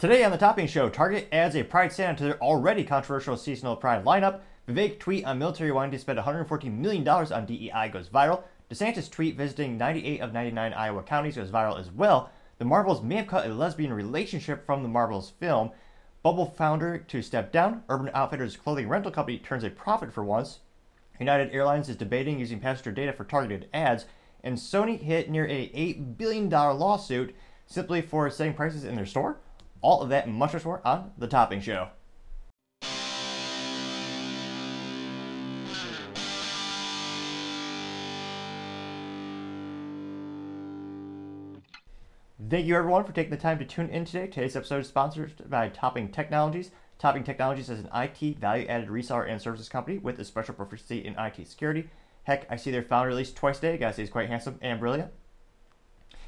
Today on the Topping Show, Target adds a Pride Santa to their already controversial seasonal Pride lineup. Vivek tweet on military wanting to spend $114 million on DEI goes viral. DeSantis tweet visiting 98 of 99 Iowa counties goes viral as well. The Marvels may have cut a lesbian relationship from the Marvels film. Bumble founder to step down. Urban Outfitters clothing rental company turns a profit for once. United Airlines is debating using passenger data for targeted ads. And Sony hit near a $8 billion lawsuit simply for setting prices in their store. All of that and much more on The Topping Show. Thank you everyone for taking the time to tune in today. Today's episode is sponsored by Topping Technologies. Topping Technologies is an IT value-added reseller and services company with a special proficiency in IT security. Heck, I see their founder release twice a day. Guys, he's quite handsome and brilliant.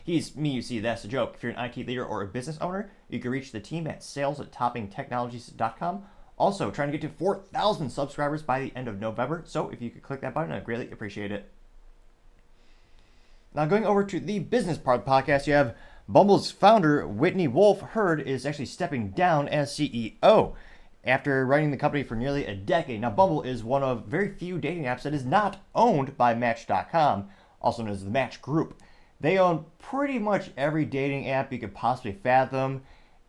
He's me, you see, that's a joke. If you're an IT leader or a business owner, you can reach the team at sales at toppingtechnologies.com. Also, trying to get to 4,000 subscribers by the end of November, so if you could click that button, I'd greatly appreciate it. Now, going over to the business part of the podcast, you have Bumble's founder, Whitney Wolfe Herd, is actually stepping down as CEO after running the company for nearly a decade. Now, Bumble is one of very few dating apps that is not owned by Match.com, also known as the Match Group. They own pretty much every dating app you could possibly fathom,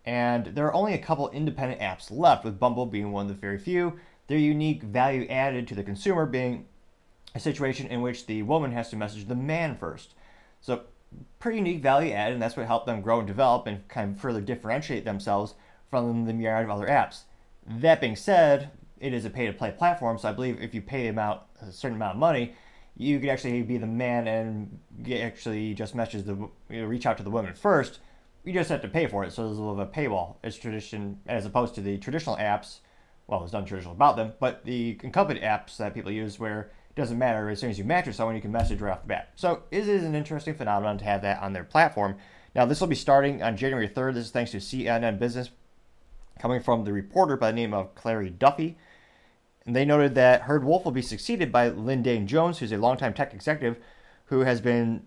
and there are only a couple independent apps left, with Bumble being one of the very few. Their unique value added to the consumer being a situation in which the woman has to message the man first. So, pretty unique value added, and that's what helped them grow and develop and kind of further differentiate themselves from the myriad of other apps. That being said, it is a pay to play platform, so I believe if you pay them out a certain amount of money, you could actually be the man and actually just message the you know, reach out to the women first. You just have to pay for it, so there's a little bit of a paywall. It's tradition, as opposed to the traditional apps. Well, there's nothing traditional about them, but the incumbent apps that people use where it doesn't matter as soon as you match with someone, you can message right off the bat. So it is an interesting phenomenon to have that on their platform. Now, this will be starting on January 3rd. This is thanks to CNN Business, coming from the reporter by the name of Clare Duffy. And they noted that Herd Wolfe will be succeeded by Lidiane Jones, who's a longtime tech executive who has been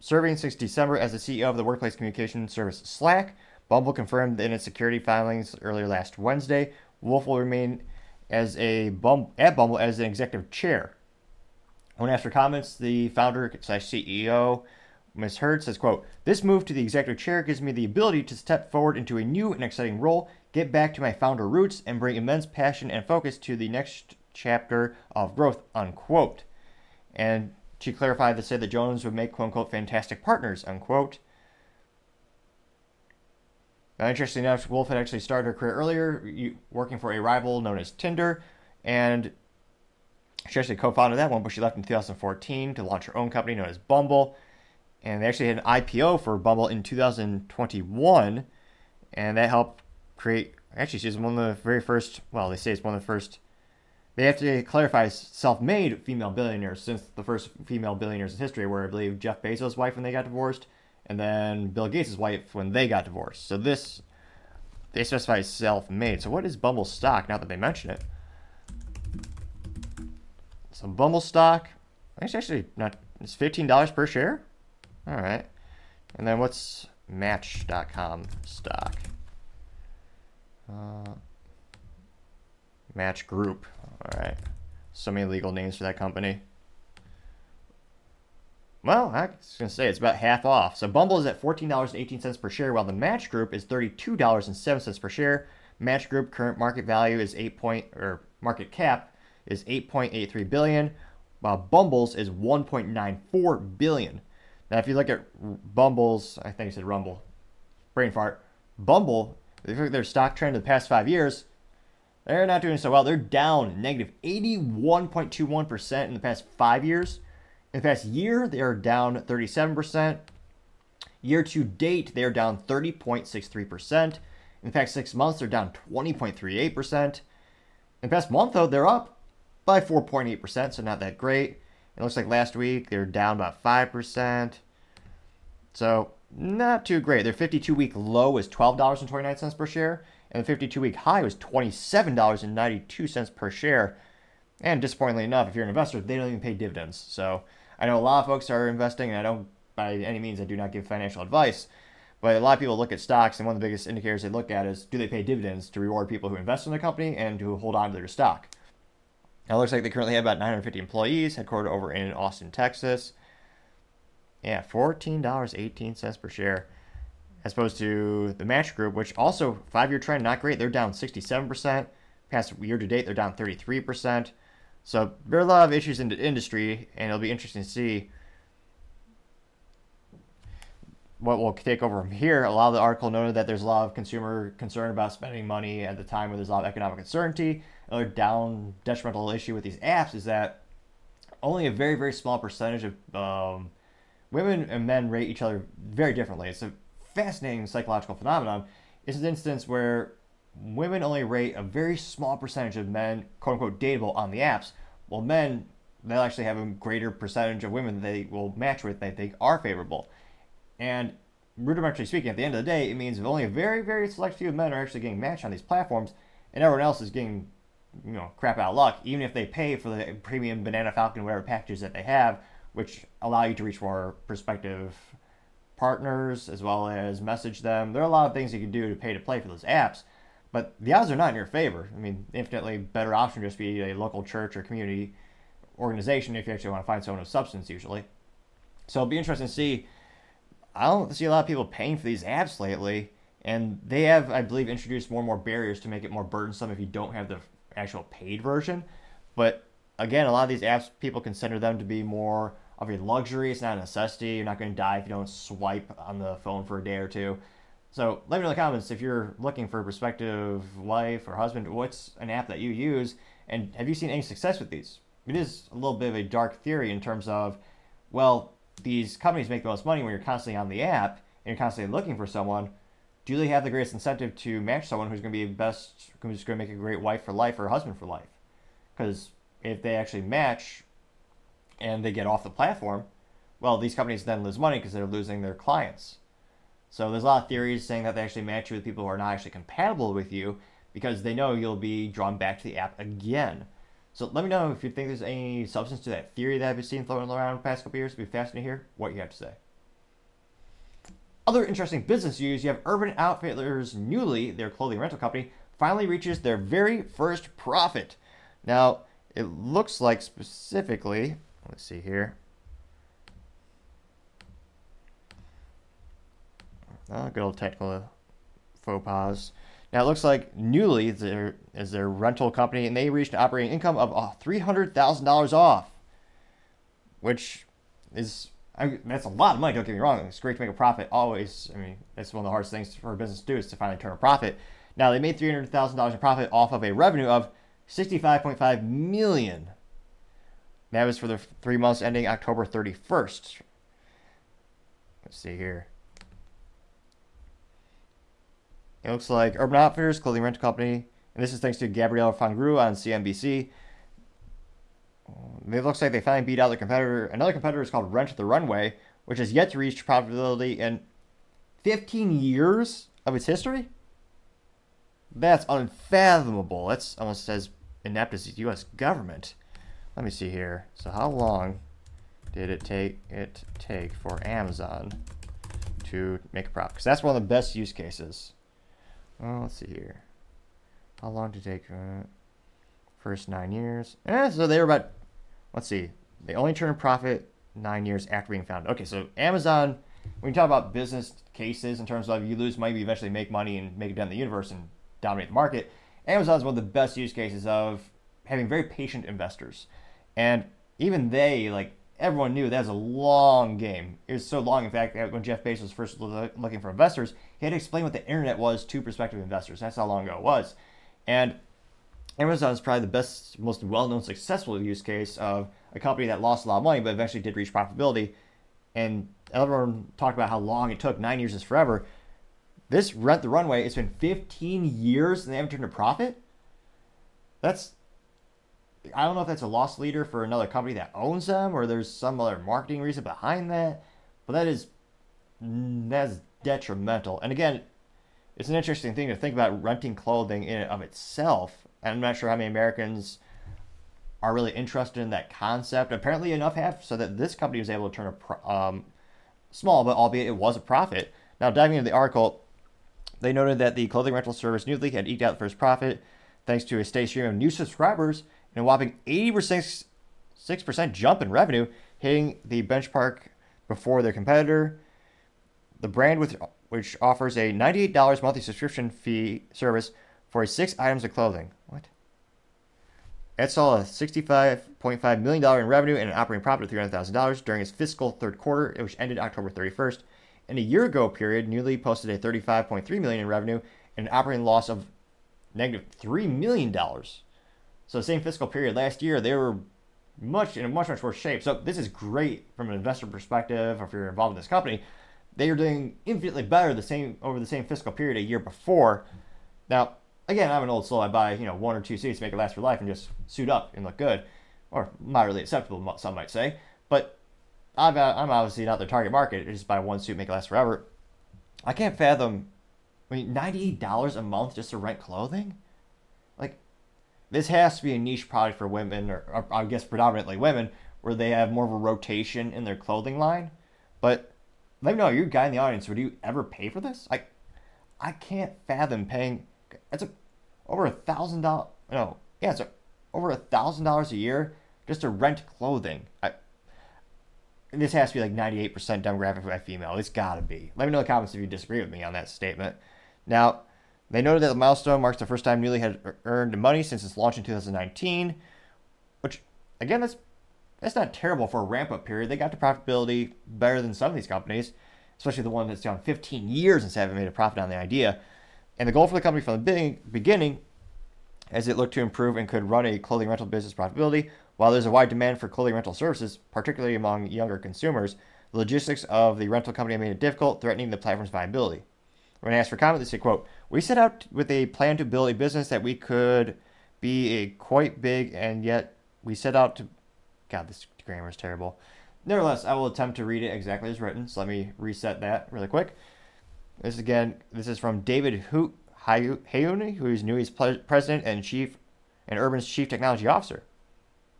serving since December as the CEO of the workplace communication service Slack. Bumble confirmed in its security filings earlier last Wednesday. Wolfe will remain as a bum, at Bumble as an executive chair. When asked for comments, the founder slash CEO, Ms. Herd, says, quote, This move to the executive chair gives me the ability to step forward into a new and exciting role get back to my founder roots, and bring immense passion and focus to the next chapter of growth, unquote. And she clarified to say that Jones would make quote unquote fantastic partners, unquote. Now, interestingly enough, Wolfe had actually started her career earlier, working for a rival known as Tinder, and she actually co-founded that one, but she left in 2014 to launch her own company known as Bumble, and they actually had an IPO for Bumble in 2021, and that helped create. Actually, she's one of the very first. Well, they say it's one of the first. They have to clarify self-made female billionaires since the first female billionaires in history, where I believe Jeff Bezos' wife when they got divorced, and then Bill Gates' wife when they got divorced. So this they specify self-made. So what is Bumble stock? Now that they mention it, so Bumble stock. It's actually not. It's fifteen dollars per share. All right, and then what's Match.com stock? Uh, match Group. All right. So many legal names for that company. Well, I was going to say it's about half off. So Bumble is at $14.18 per share, while the Match Group is $32.07 per share. Match Group current market value is 8 point or market cap is 8.83 billion, while Bumble's is 1.94 billion. Now, if you look at Bumble's, I think I said Rumble, brain fart. Bumble if you look at their stock trend in the past five years, they're not doing so well. They're down negative 81.21% in the past five years. In the past year, they are down 37%. Year to date, they are down 30.63%. In past six months, they're down 20.38%. In the past month, though, they're up by 4.8%, so not that great. It looks like last week they're down about 5%. So not too great. Their 52 week low was $12.29 per share, and the 52 week high was $27.92 per share. And disappointingly enough, if you're an investor, they don't even pay dividends. So I know a lot of folks are investing, and I don't, by any means, I do not give financial advice. But a lot of people look at stocks, and one of the biggest indicators they look at is do they pay dividends to reward people who invest in the company and who hold on to their stock. Now, it looks like they currently have about 950 employees, headquartered over in Austin, Texas. Yeah, $14.18 per share, as opposed to the Match Group, which also five year trend not great. They're down 67%. Past year to date, they're down 33%. So there are a lot of issues in the industry, and it'll be interesting to see what will take over from here. A lot of the article noted that there's a lot of consumer concern about spending money at the time where there's a lot of economic uncertainty. Another down detrimental issue with these apps is that only a very very small percentage of um, women and men rate each other very differently. It's a fascinating psychological phenomenon. It's an instance where women only rate a very small percentage of men, quote unquote, dateable on the apps, while men they'll actually have a greater percentage of women they will match with they think are favorable. And rudimentarily speaking, at the end of the day, it means only a very, very select few men are actually getting matched on these platforms, and everyone else is getting, you know, crap out of luck, even if they pay for the premium Banana Falcon, whatever packages that they have, which allow you to reach more prospective partners as well as message them. There are a lot of things you can do to pay to play for those apps, but the odds are not in your favor. I mean, infinitely better option just be a local church or community organization if you actually want to find someone of substance, usually. So it'll be interesting to see I don't see a lot of people paying for these apps lately, and they have, I believe, introduced more and more barriers to make it more burdensome if you don't have the actual paid version. But again, a lot of these apps, people consider them to be more of a luxury. It's not a necessity. You're not going to die if you don't swipe on the phone for a day or two. So let me know in the comments if you're looking for a prospective wife or husband, what's an app that you use, and have you seen any success with these? It is a little bit of a dark theory in terms of, well, these companies make the most money when you're constantly on the app and you're constantly looking for someone. Do they have the greatest incentive to match someone who's going to be best, who's going to make a great wife for life or husband for life? Because if they actually match and they get off the platform, well, these companies then lose money because they're losing their clients. So there's a lot of theories saying that they actually match you with people who are not actually compatible with you because they know you'll be drawn back to the app again. So let me know if you think there's any substance to that theory that I've been seeing floating around the past couple years. It'd be fascinating to hear what you have to say. Other interesting business news: you have Urban Outfitters Nuuly, their clothing rental company, finally reaches their very first profit. Now, it looks like specifically, let's see here. Oh, good old technical faux pas. Now it looks like Nuuly is their, is their rental company, and they reached an operating income of uh, three hundred thousand dollars off, which is I that's a lot of money. Don't get me wrong; it's great to make a profit. Always, I mean, that's one of the hardest things for a business to do is to finally turn a profit. Now they made three hundred thousand dollars in profit off of a revenue of sixty-five point five million. That was for the three months ending October thirty-first. Let's see here. It looks like Urban Outfitters, clothing rental company, and this is thanks to Gabrielle Fonrouge on CNBC. Mm, it looks like they finally beat out their competitor. Another competitor is called Rent the Runway, which has yet to reach profitability in 15 years of its history. That's unfathomable. That's almost as inept as the U.S. government. Let me see here. So, how long did it take it take for Amazon to make a profit? Because that's one of the best use cases. Well, let's see here. How long did it take? Uh, first nine years. Eh, so they were about, let's see, they only turned a profit nine years after being founded. Okay, so Amazon, when you talk about business cases in terms of you lose money, but eventually make money and make it down the universe and dominate the market, Amazon is one of the best use cases of having very patient investors. And even they, like, everyone knew that was a long game. It was so long, in fact, when Jeff Bezos was first looking for investors, he had to explain what the internet was to prospective investors. That's how long ago it was. And Amazon is probably the best, most well-known, successful use case of a company that lost a lot of money but eventually did reach profitability. And everyone talked about how long it took. Nine years is forever. This Rent the Runway, it's been 15 years and they haven't turned a profit. That's I don't know if that's a loss leader for another company that owns them or there's some other marketing reason behind that, but that is that's detrimental. And again, it's an interesting thing to think about renting clothing in and of itself. And I'm not sure how many Americans are really interested in that concept. Apparently, enough have so that this company was able to turn a pro- um, small, but albeit it was a profit. Now, diving into the article, they noted that the clothing rental service Nuuly had eked out the first profit thanks to a steady stream of new subscribers and a whopping 80% 6% jump in revenue, hitting the benchmark before their competitor. The brand, with, which offers a $98 monthly subscription fee service for six items of clothing. What? It saw a $65.5 million in revenue and an operating profit of $300,000 during its fiscal third quarter, which ended October 31st. In a year ago period, Nuuly posted a 35.3 million in revenue and an operating loss of negative $3 million. So the same fiscal period last year, they were much in a much much worse shape. So this is great from an investor perspective, or if you're involved in this company, they are doing infinitely better the same over the same fiscal period a year before. Now, again, I'm an old soul. I buy you know one or two suits, to make it last for life, and just suit up and look good, or moderately acceptable, some might say. But I'm, uh, I'm obviously not their target market. just buy one suit, make it last forever. I can't fathom. I mean, ninety-eight dollars a month just to rent clothing. Like, this has to be a niche product for women, or, or, I guess predominantly women, where they have more of a rotation in their clothing line. But let me know, you're a guy in the audience. Would you ever pay for this? I, I can't fathom paying. It's a over a thousand dollars. No, yeah, it's a, over a thousand dollars a year just to rent clothing. I, this has to be like 98% demographic by female. It's got to be. Let me know in the comments if you disagree with me on that statement. Now, they noted that the milestone marks the first time Nuuly had earned money since its launch in 2019, which, again, that's that's not terrible for a ramp up period. They got to profitability better than some of these companies, especially the one that's gone 15 years and haven't made a profit on the idea. And the goal for the company from the beginning, as it looked to improve and could run a clothing rental business profitability, while there's a wide demand for clothing rental services, particularly among younger consumers, the logistics of the rental company made it difficult, threatening the platform's viability. When asked for comment, they say, quote, We set out with a plan to build a business that we could be a quite big and yet we set out to God, this grammar is terrible. Nevertheless, I will attempt to read it exactly as written. So let me reset that really quick. This again, this is from David Hayne, who is Nuuly's president and chief and Urban's chief technology officer.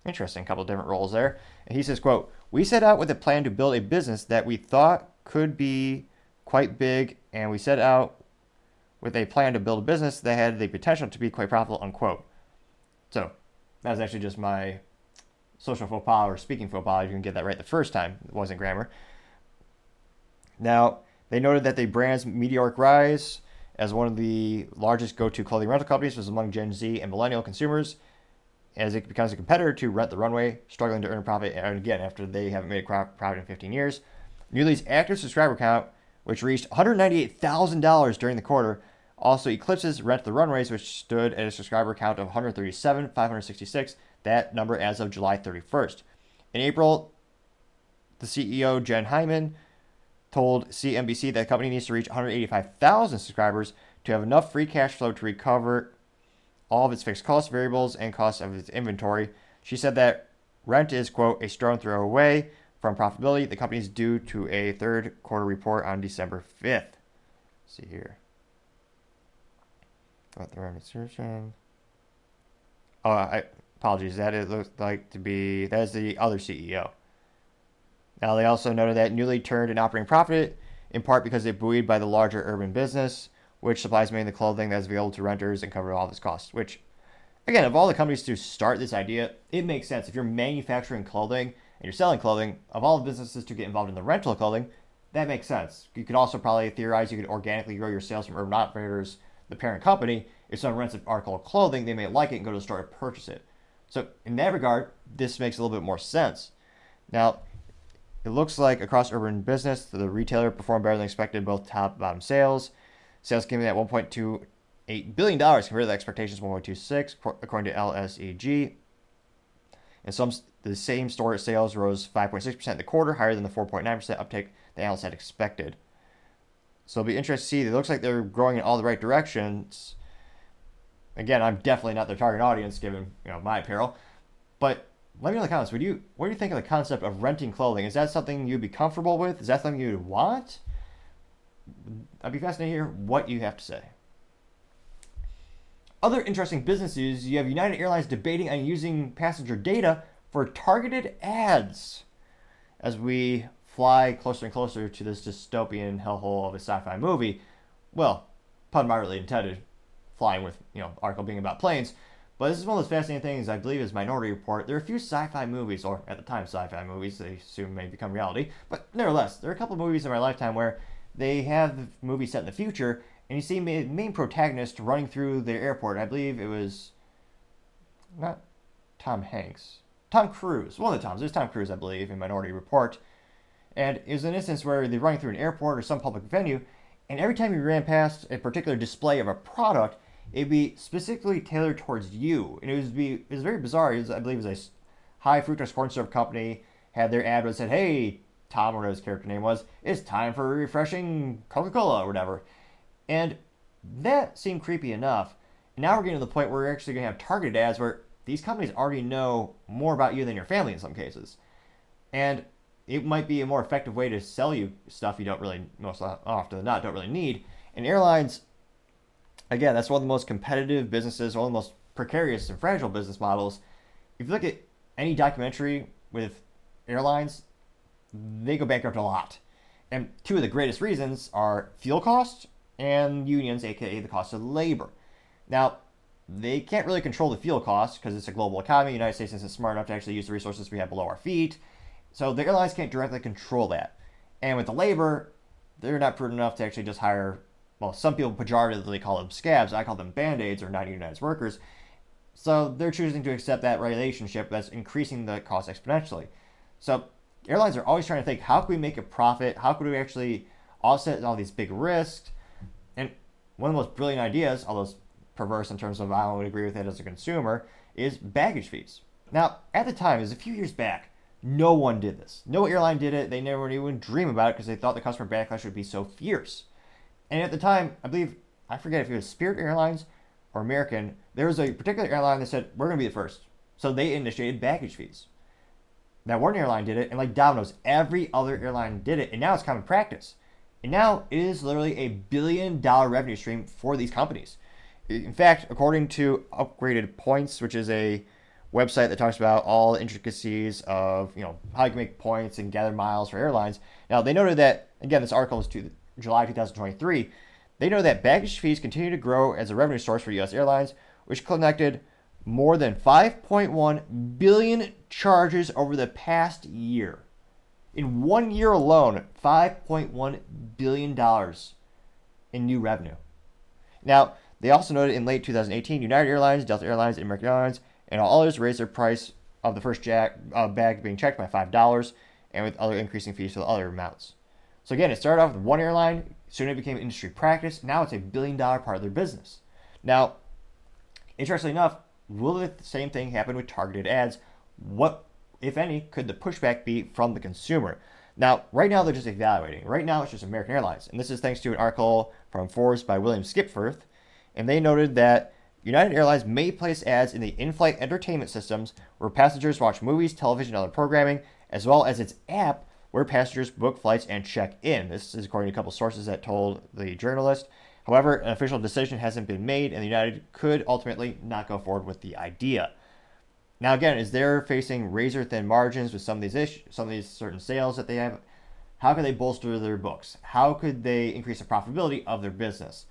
Interesting, couple different roles there. And he says, "quote We set out with a plan to build a business that we thought could be quite big, and we set out with a plan to build a business that had the potential to be quite profitable." Unquote. So that was actually just my social faux pas or speaking faux pas. You can get that right the first time. It wasn't grammar. Now they noted that the brand's meteoric rise as one of the largest go-to clothing rental companies was among Gen Z and millennial consumers as it becomes a competitor to Rent the Runway, struggling to earn a profit, and again, after they haven't made a profit in 15 years. Nuuly's active subscriber count, which reached $198,000 during the quarter, also eclipses Rent the Runways, which stood at a subscriber count of 137,566, that number as of July 31st. In April, the CEO, Jen Hyman, told CNBC that the company needs to reach 185,000 subscribers to have enough free cash flow to recover all of its fixed costs, variables, and costs of its inventory. She said that rent is, quote, a stone throw away from profitability. The company is due to a third quarter report on December 5th. Let's see here. What the administration? Oh, I apologies. That it looks like to be that is the other CEO. Now they also noted that Nuuly turned an operating profit in part because it buoyed by the larger urban business which supplies mainly the clothing that is available to renters and cover all of its costs. Which, again, of all the companies to start this idea, it makes sense. If you're manufacturing clothing and you're selling clothing, of all the businesses to get involved in the rental of clothing, that makes sense. You could also probably theorize you could organically grow your sales from Urban Outfitters, the parent company. If someone rents an article of clothing, they may like it and go to the store to purchase it. So, in that regard, this makes a little bit more sense. Now, it looks like across urban business, the retailer performed better than expected, both top and bottom sales. Sales came in at 1.28 billion dollars compared to the expectations 1.26 according to LSEG. And some the same store sales rose 5.6% in the quarter, higher than the 4.9% uptake the analysts had expected. So it'll be interesting to see. It looks like they're growing in all the right directions. Again, I'm definitely not their target audience given you know my apparel, but let me know in the comments. Would you what do you think of the concept of renting clothing? Is that something you'd be comfortable with? Is that something you'd want? I'd be fascinated to hear what you have to say. Other interesting business news you have United Airlines debating on using passenger data for targeted ads as we fly closer and closer to this dystopian hellhole of a sci-fi movie. Well, pun moderately intended, flying with you know article being about planes. But this is one of those fascinating things I believe is Minority Report. There are a few sci-fi movies, or at the time sci-fi movies, they soon may become reality. But nevertheless, there are a couple of movies in my lifetime where they have the movie set in the future, and you see the main protagonist running through the airport. I believe it was not Tom Hanks, Tom Cruise, one of the Toms. It was Tom Cruise, I believe, in Minority Report. And it was an instance where they're running through an airport or some public venue, and every time you ran past a particular display of a product, it'd be specifically tailored towards you. And it was be it was very bizarre. Was, I believe it was a high fructose corn syrup company had their ad that said, "Hey, Tom, whatever his character name was, it's time for a refreshing Coca-Cola or whatever," and that seemed creepy enough. And now we're getting to the point where we're actually going to have targeted ads where these companies already know more about you than your family in some cases, and it might be a more effective way to sell you stuff you don't really most often than not don't really need. And airlines again, that's one of the most competitive businesses, one of the most precarious and fragile business models. If you look at any documentary with airlines, they go bankrupt a lot. And two of the greatest reasons are fuel costs and unions, aka the cost of labor. Now, they can't really control the fuel costs because it's a global economy. The United States isn't smart enough to actually use the resources we have below our feet. So the airlines can't directly control that. And with the labor, they're not prudent enough to actually just hire well, some people pejoratively call them scabs. I call them band aids or non unionized workers. So they're choosing to accept that relationship that's increasing the cost exponentially. So airlines are always trying to think how can we make a profit? How could we actually offset all these big risks? And one of the most brilliant ideas, although perverse in terms of I don't agree with it as a consumer, is baggage fees. Now, at the time, it was a few years back, no one did this. No airline did it. They never even dream about it because they thought the customer backlash would be so fierce. And at the time, I believe, I forget if it was Spirit Airlines or American, there was a particular airline that said, we're going to be the first. So they initiated baggage fees. Now, one airline did it, and like Domino's, every other airline did it, and now it's common practice. And now it is literally a billion dollar revenue stream for these companies. In fact, according to Upgraded Points, which is a website that talks about all the intricacies of you know how you can make points and gather miles for airlines. Now they noted that again, this article is to July 2023, they know that baggage fees continue to grow as a revenue source for U.S. airlines, which collected more than 5.1 billion charges over the past year. In one year alone, 5.1 billion dollars in new revenue. Now, they also noted in late 2018, United Airlines, Delta Airlines, and American Airlines, and all others raised their price of the first jack, uh, bag being checked by five dollars, and with other increasing fees for the other amounts. So again, it started off with one airline, soon it became industry practice. Now it's a billion dollar part of their business. Now, interestingly enough, will the same thing happen with targeted ads? What, if any, could the pushback be from the consumer? Now, right now they're just evaluating. Right now it's just American Airlines. And this is thanks to an article from Forbes by William Skipworth. And they noted that United Airlines may place ads in the in flight entertainment systems where passengers watch movies, television, and other programming, as well as its app where passengers book flights and check in. This is according to a couple sources that told the journalist. However, an official decision hasn't been made, and the United could ultimately not go forward with the idea. Now, again, is they're facing razor thin margins with some of these issues, some of these certain sales that they have. How can they bolster their books? How could they increase the profitability of their business?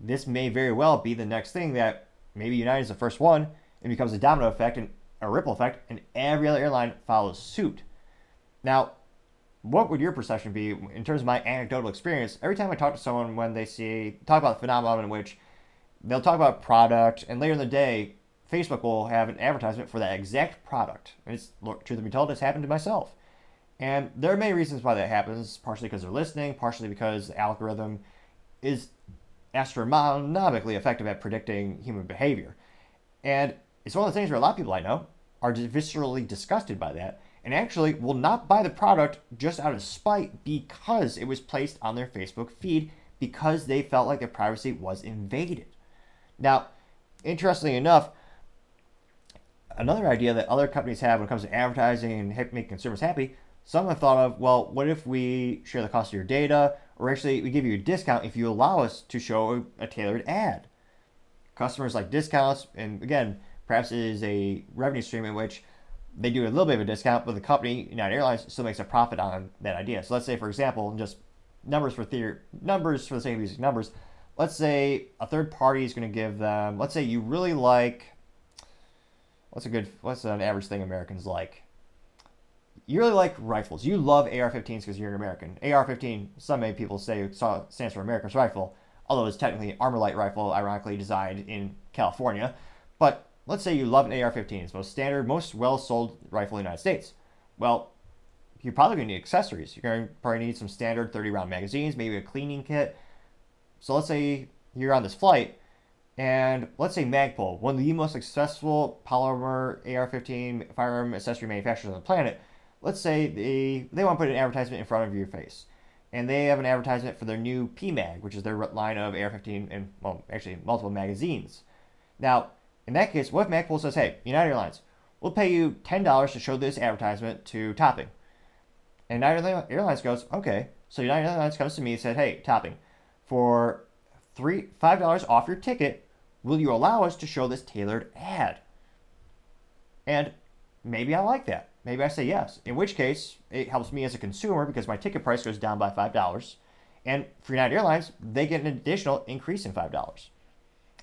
This may very well be the next thing that maybe United is the first one and becomes a domino effect and a ripple effect, and every other airline follows suit. Now, what would your perception be in terms of my anecdotal experience? Every time I talk to someone when they see talk about the phenomenon in which they'll talk about product, and later in the day, Facebook will have an advertisement for that exact product. And it's look, truth be told, it's happened to myself. And there are many reasons why that happens. Partially because they're listening, partially because the algorithm is astronomically effective at predicting human behavior. And it's one of the things where a lot of people I know are viscerally disgusted by that and actually will not buy the product just out of spite because it was placed on their Facebook feed because they felt like their privacy was invaded. Now, interestingly enough, another idea that other companies have when it comes to advertising and making consumers happy, some have thought of, well, what if we share the cost of your data, or actually we give you a discount if you allow us to show a, tailored ad? Customers like discounts, and again, perhaps it is a revenue stream in which they do a little bit of a discount, but the company, United Airlines, still makes a profit on that idea. So let's say, for example, just numbers for theory, numbers for the sake of using numbers. Let's say a third party is going to give them. Let's say you really like. What's a good? What's an average thing Americans like? You really like rifles. You love AR-15s because you're an American. AR-15. Some people say stands for America's rifle, although it's technically an ArmaLite rifle, ironically designed in California. But let's say you love an AR-15. It's the most standard, most well-sold rifle in the United States. Well, you're probably going to need accessories. You're going to probably need some standard 30 round magazines, maybe a cleaning kit. So let's say you're on this flight, and let's say Magpul, one of the most successful polymer AR-15 firearm accessory manufacturers on the planet, let's say they they want to put an advertisement in front of your face, and they have an advertisement for their new PMag, which is their line of AR-15 and well, actually multiple magazines. Now, in that case, what if Magpul says, "Hey, United Airlines, we'll pay you ten dollars to show this advertisement to Topping," and United Airlines goes, "Okay." So United Airlines comes to me and said, "Hey, Topping, for three five dollars off your ticket, will you allow us to show this tailored ad?" And maybe I like that. Maybe I say yes. In which case, it helps me as a consumer because my ticket price goes down by five dollars, and for United Airlines, they get an additional increase in five dollars.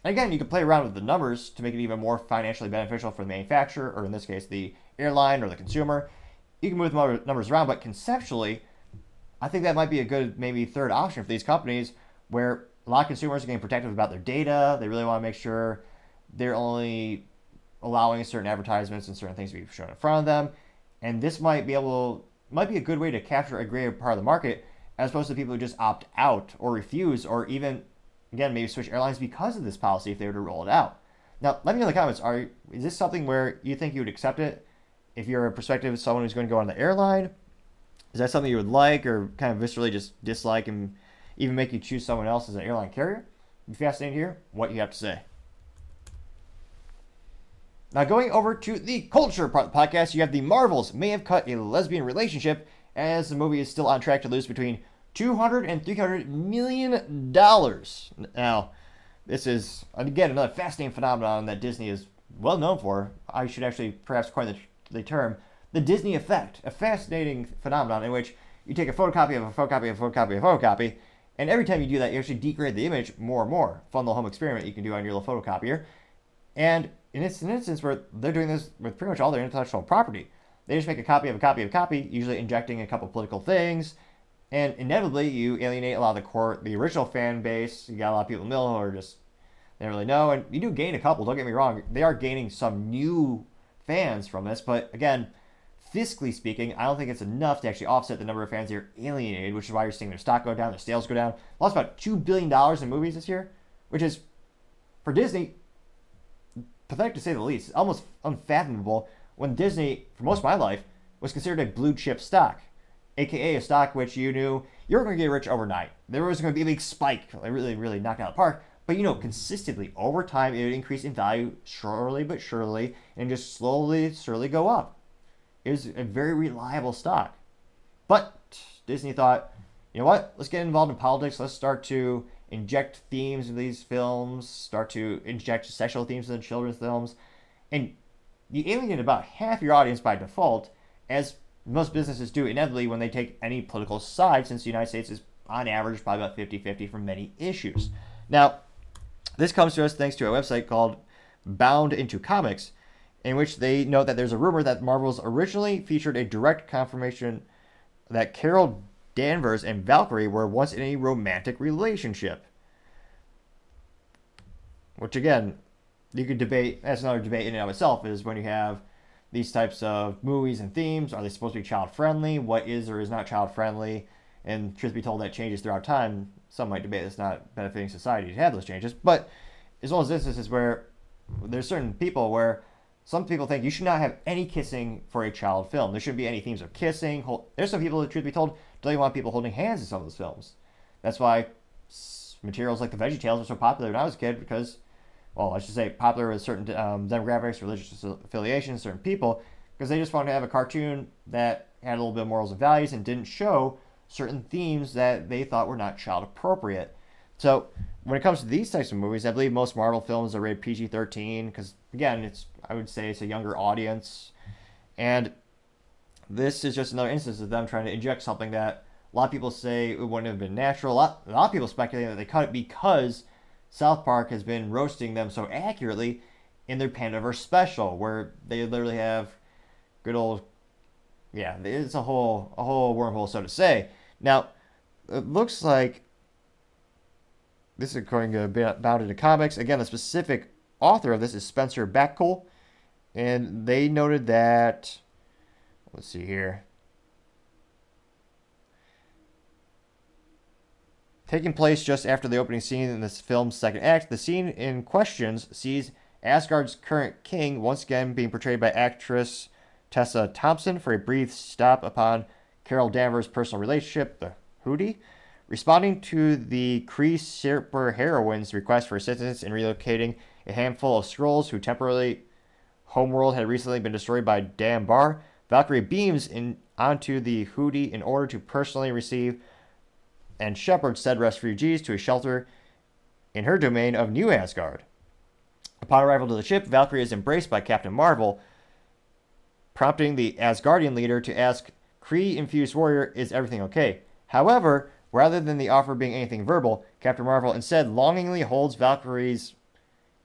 Again, you can play around with the numbers to make it even more financially beneficial for the manufacturer, or in this case, the airline or the consumer. You can move the numbers around, but conceptually, I think that might be a good maybe third option for these companies where a lot of consumers are getting protective about their data. They really want to make sure they're only allowing certain advertisements and certain things to be shown in front of them. And this might be able might be a good way to capture a greater part of the market as opposed to people who just opt out or refuse or even again maybe switch airlines because of this policy if they were to roll it out. Now, let me know in the comments. Are is this something where you think you would accept it if you're a prospective someone who's going to go on the airline? Is that something you would like or kind of viscerally just dislike and even make you choose someone else as an airline carrier? Be fascinating to hear what you have to say. Now, going over to the culture part of the podcast, you have the Marvels may have cut a lesbian relationship as the movie is still on track to lose between 200 and 300 million dollars. Now, this is again another fascinating phenomenon that Disney is well known for. I should actually perhaps coin the, the term the Disney effect, a fascinating phenomenon in which you take a photocopy of a photocopy of a photocopy of a photocopy, and every time you do that, you actually degrade the image more and more. Fun little home experiment you can do on your little photocopier. And in it's an instance where they're doing this with pretty much all their intellectual property. They just make a copy of a copy of a copy, usually injecting a couple political things, and inevitably you alienate a lot of the core, the original fan base. You got a lot of people in the middle who are just they don't really know, and you do gain a couple. Don't get me wrong; they are gaining some new fans from this, but again, fiscally speaking, I don't think it's enough to actually offset the number of fans they're alienated, which is why you're seeing their stock go down, their sales go down. Lost about two billion dollars in movies this year, which is for Disney pathetic to say the least. almost unfathomable when Disney, for most of my life, was considered a blue chip stock, aka a stock which you knew you were going to get rich overnight. There was going to be a big spike, like really, really knocked out of the park. But you know, consistently over time, it would increase in value, surely but surely, and just slowly, surely go up. It was a very reliable stock. But Disney thought, you know what? Let's get involved in politics. Let's start to inject themes in these films, start to inject sexual themes in children's films, and you alienate about half your audience by default, as most businesses do inevitably when they take any political side, since the United States is on average probably about 50 50 for many issues. Now, this comes to us thanks to a website called Bound into Comics, in which they note that there's a rumor that Marvel's originally featured a direct confirmation that Carol Danvers and Valkyrie were once in a romantic relationship. Which again, you could debate. That's another debate in and of itself. Is when you have these types of movies and themes. Are they supposed to be child friendly? What is or is not child friendly? And truth be told, that changes throughout time. Some might debate it's not benefiting society to have those changes. But as well as instances where there's certain people where some people think you should not have any kissing for a child film. There shouldn't be any themes of kissing. There's some people, truth be told, don't even want people holding hands in some of those films. That's why materials like the Veggie Tales were so popular when I was a kid because, well, I should say popular with certain um, demographics, religious affiliations, certain people, because they just wanted to have a cartoon that had a little bit of morals and values and didn't show certain themes that they thought were not child appropriate. So when it comes to these types of movies, I believe most Marvel films are rated PG-13 because again, it's I would say it's a younger audience And this is just another instance of them trying to inject something that a lot of people say it wouldn't have been natural. A lot, a lot of people speculate that they cut it because South Park has been roasting them so accurately in their Panderverse special, where they literally have good old, yeah, it's a whole a whole wormhole, so to say. Now, it looks like this is according to Bound into Comics. Again, the specific author of this is Spencer Baculi, and they noted that. Let's see here. Taking place just after the opening scene in this film's second act, the scene in questions sees Asgard's current king once again being portrayed by actress Tessa Thompson for a brief stop upon Carol Danvers' personal relationship, the Hoopty, responding to the Kree super heroine's request for assistance in relocating a handful of Skrulls who temporarily homeworld had recently been destroyed by Dar-Benn. Valkyrie beams in onto the Hoopty in order to personally receive and shepherd said refugees to a shelter in her domain of New Asgard. Upon arrival to the ship, Valkyrie is embraced by Captain Marvel, prompting the Asgardian leader to ask Kree infused warrior, Is everything okay? However, rather than the offer being anything verbal, Captain Marvel instead longingly holds Valkyrie's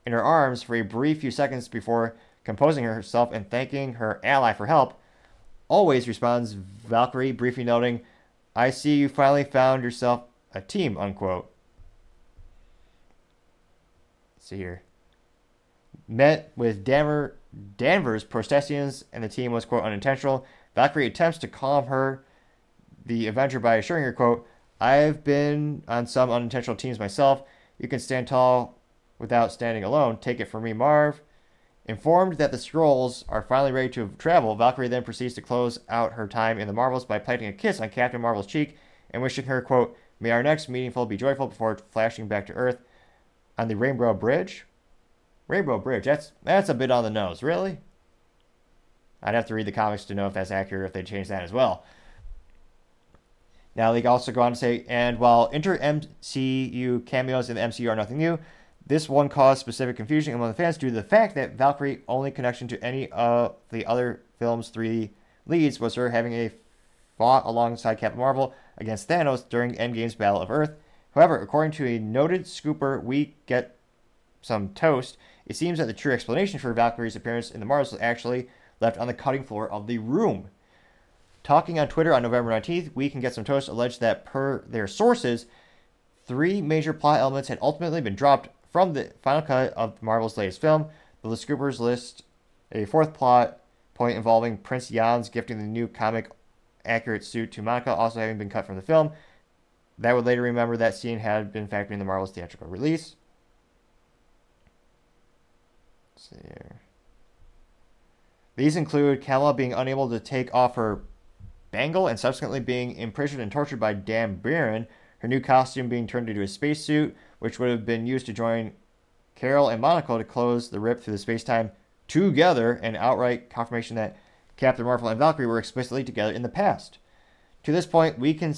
in her arms for a brief few seconds before composing herself and thanking her ally for help. Always responds Valkyrie, briefly noting, I see you finally found yourself a team, unquote. Let's see here. Met with Danver, Danvers, Protestians, and the team was, quote, unintentional. Valkyrie attempts to calm her, the Avenger, by assuring her, quote, I've been on some unintentional teams myself. You can stand tall without standing alone. Take it from me, Marv. Informed that the Skrulls are finally ready to travel, Valkyrie then proceeds to close out her time in the Marvels by planting a kiss on Captain Marvel's cheek and wishing her, quote, May our next meaningful be joyful before flashing back to Earth on the Rainbow Bridge. Rainbow Bridge, that's that's a bit on the nose, really? I'd have to read the comics to know if that's accurate, if they changed that as well. Now, they also go on to say, and while inter MCU cameos in the MCU are nothing new, this one caused specific confusion among the fans due to the fact that Valkyrie only connection to any of the other film's three leads was her having a fought alongside Captain Marvel against Thanos during Endgame's Battle of Earth. However, according to a noted scooper, we get some toast. It seems that the true explanation for Valkyrie's appearance in the Marvels was actually left on the cutting floor of the room. Talking on Twitter on November 19th, We Can Get Some Toast alleged that, per their sources, three major plot elements had ultimately been dropped from the final cut of Marvel's latest film. The Scoopers list a fourth plot point involving Prince Yan's gifting the new comic accurate suit to Monica, also having been cut from the film. That would later remember that scene had been factored in the Marvel's theatrical release. Let's see here. These include Kamala being unable to take off her bangle and subsequently being imprisoned and tortured by Dar-Benn, her new costume being turned into a spacesuit, which would have been used to join Carol and Monica to close the rip through the space time together, and outright confirmation that Captain Marvel and Valkyrie were explicitly together in the past. To this point, we can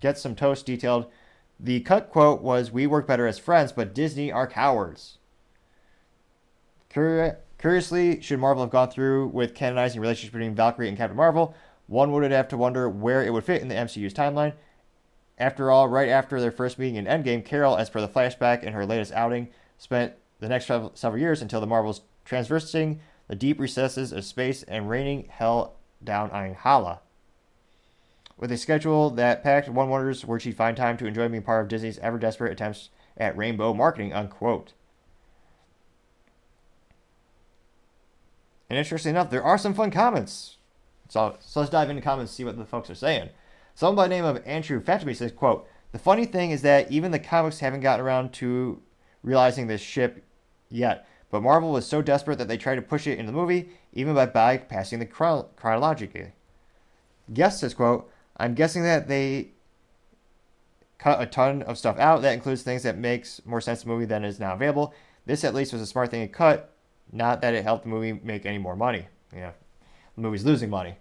get some toast detailed. The cut quote was We work better as friends, but Disney are cowards. curiously, should Marvel have gone through with canonizing relationship between Valkyrie and Captain Marvel, one would have to wonder where it would fit in the MCU's timeline. After all, right after their first meeting in Endgame, Carol, as per the flashback in her latest outing, spent the next several years until the Marvels traversing the deep recesses of space and raining hell down on Hala. With a schedule that packed, one wonders where she'd find time to enjoy being part of Disney's ever desperate attempts at rainbow marketing, unquote. And interesting enough, there are some fun comments. So, so let's dive into comments and see what the folks are saying. Someone by the name of Andrew Fatamy says, quote, The funny thing is that even the comics haven't gotten around to realizing this ship yet, but Marvel was so desperate that they tried to push it into the movie, even by bypassing the chron- chronologically. Guest says, quote, I'm guessing that they cut a ton of stuff out. That includes things that makes more sense to the movie than is now available. This at least was a smart thing to cut, not that it helped the movie make any more money. Yeah, the movie's losing money.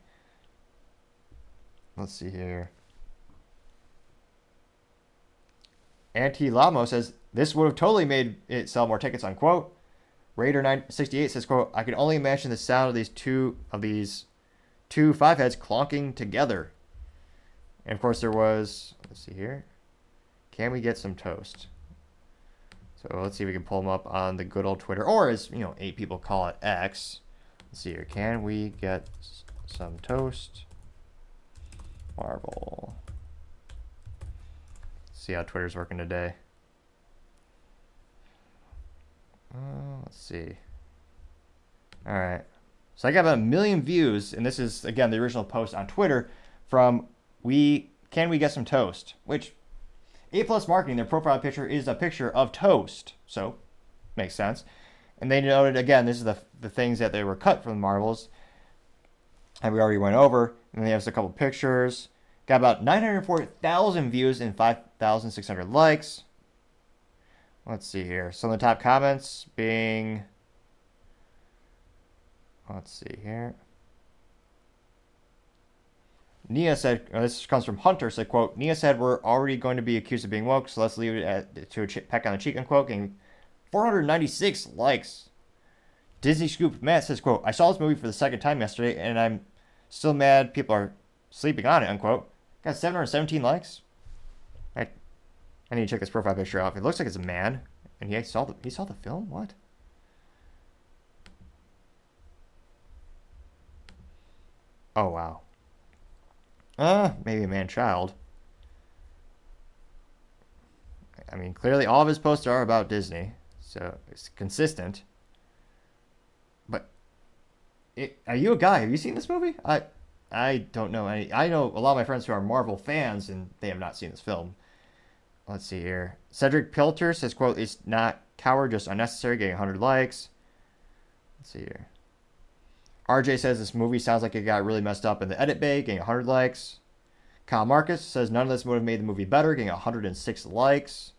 Let's see here. Anti Lamo says this would have totally made it sell more tickets. Unquote. Raider 968 says, "quote I can only imagine the sound of these two of these two five heads clonking together. And of course, there was, let's see here. Can we get some toast? So let's see if we can pull them up on the good old Twitter, or as you know, eight people call it X. Let's see here. Can we get some toast? Marvel. see how Twitter's working today. Uh, let's see. All right. So I got a million views, and this is again the original post on Twitter from we can we get some toast, which A plus marketing their profile picture is a picture of toast, so makes sense. And they noted again this is the the things that they were cut from the Marvels, and we already went over. And they have a couple pictures. Got about 904,000 views and 5,600 likes. Let's see here. Some of the top comments being. Let's see here. Nia said, uh, this comes from Hunter, said, quote, Nia said, we're already going to be accused of being woke, so let's leave it at, to a ch- peck on the cheek, unquote, getting 496 likes. Disney Scoop Matt says, quote, I saw this movie for the second time yesterday, and I'm still mad people are sleeping on it, unquote. Got 717 likes. I, I need to check this profile picture out. It looks like it's a man, and he saw the, he saw the film? What? Oh, wow. Uh, maybe a man child. I mean, clearly all of his posts are about Disney, so it's consistent. Are you a guy? Have you seen this movie? I I don't know any. I know a lot of my friends who are Marvel fans, and they have not seen this film. Let's see here. Cedric Pilter says, "quote It's not coward, just unnecessary." Getting 100 likes. Let's see here. RJ says this movie sounds like it got really messed up in the edit bay, getting 100 likes. Kyle Marcus says none of this would have made the movie better, getting 106 likes.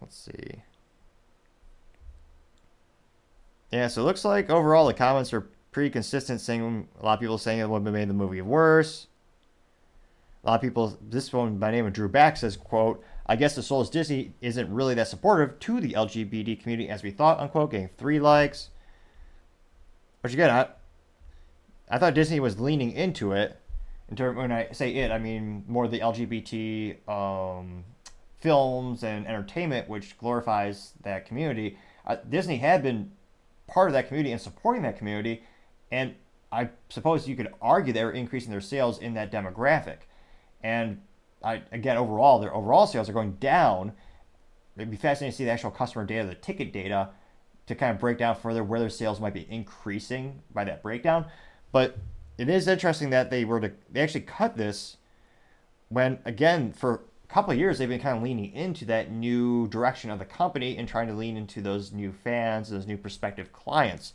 Let's see. Yeah, so it looks like overall the comments are pretty consistent, saying a lot of people saying it would have made the movie worse. A lot of people, this one by name of Drew Back says, quote, I guess the Souls Disney isn't really that supportive to the LGBT community as we thought, unquote, getting three likes. Which again, I, I thought Disney was leaning into it. In term, when I say it, I mean more the LGBT um, films and entertainment, which glorifies that community. Uh, Disney had been part of that community and supporting that community, and I suppose you could argue they're increasing their sales in that demographic. And I, again, overall, their overall sales are going down. It'd be fascinating to see the actual customer data, the ticket data, to kind of break down further where their sales might be increasing by that breakdown. But it is interesting that they were to they actually cut this when again for couple of years they've been kind of leaning into that new direction of the company and trying to lean into those new fans, those new prospective clients.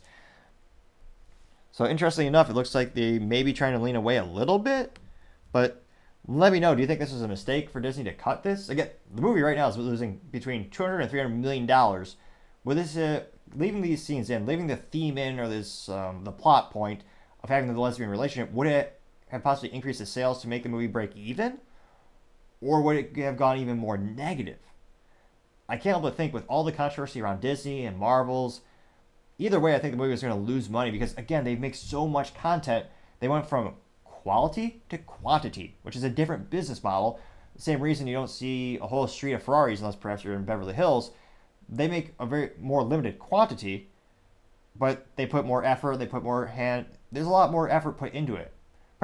So interestingly enough, it looks like they may be trying to lean away a little bit, but let me know. Do you think this was a mistake for Disney to cut this? Again, the movie right now is losing between 200 and 300 million dollars. With this uh, leaving these scenes in, leaving the theme in, or this um, the plot point of having the lesbian relationship, would it have possibly increased the sales to make the movie break even, or would it have gone even more negative? I can't help but think with all the controversy around Disney and Marvels, either way, I think the movie was going to lose money because again, they make so much content. They went from quality to quantity, which is a different business model. The same reason you don't see a whole street of Ferraris unless perhaps you're in Beverly Hills they make a very more limited quantity, but they put more effort. They put more hand. There's a lot more effort put into it.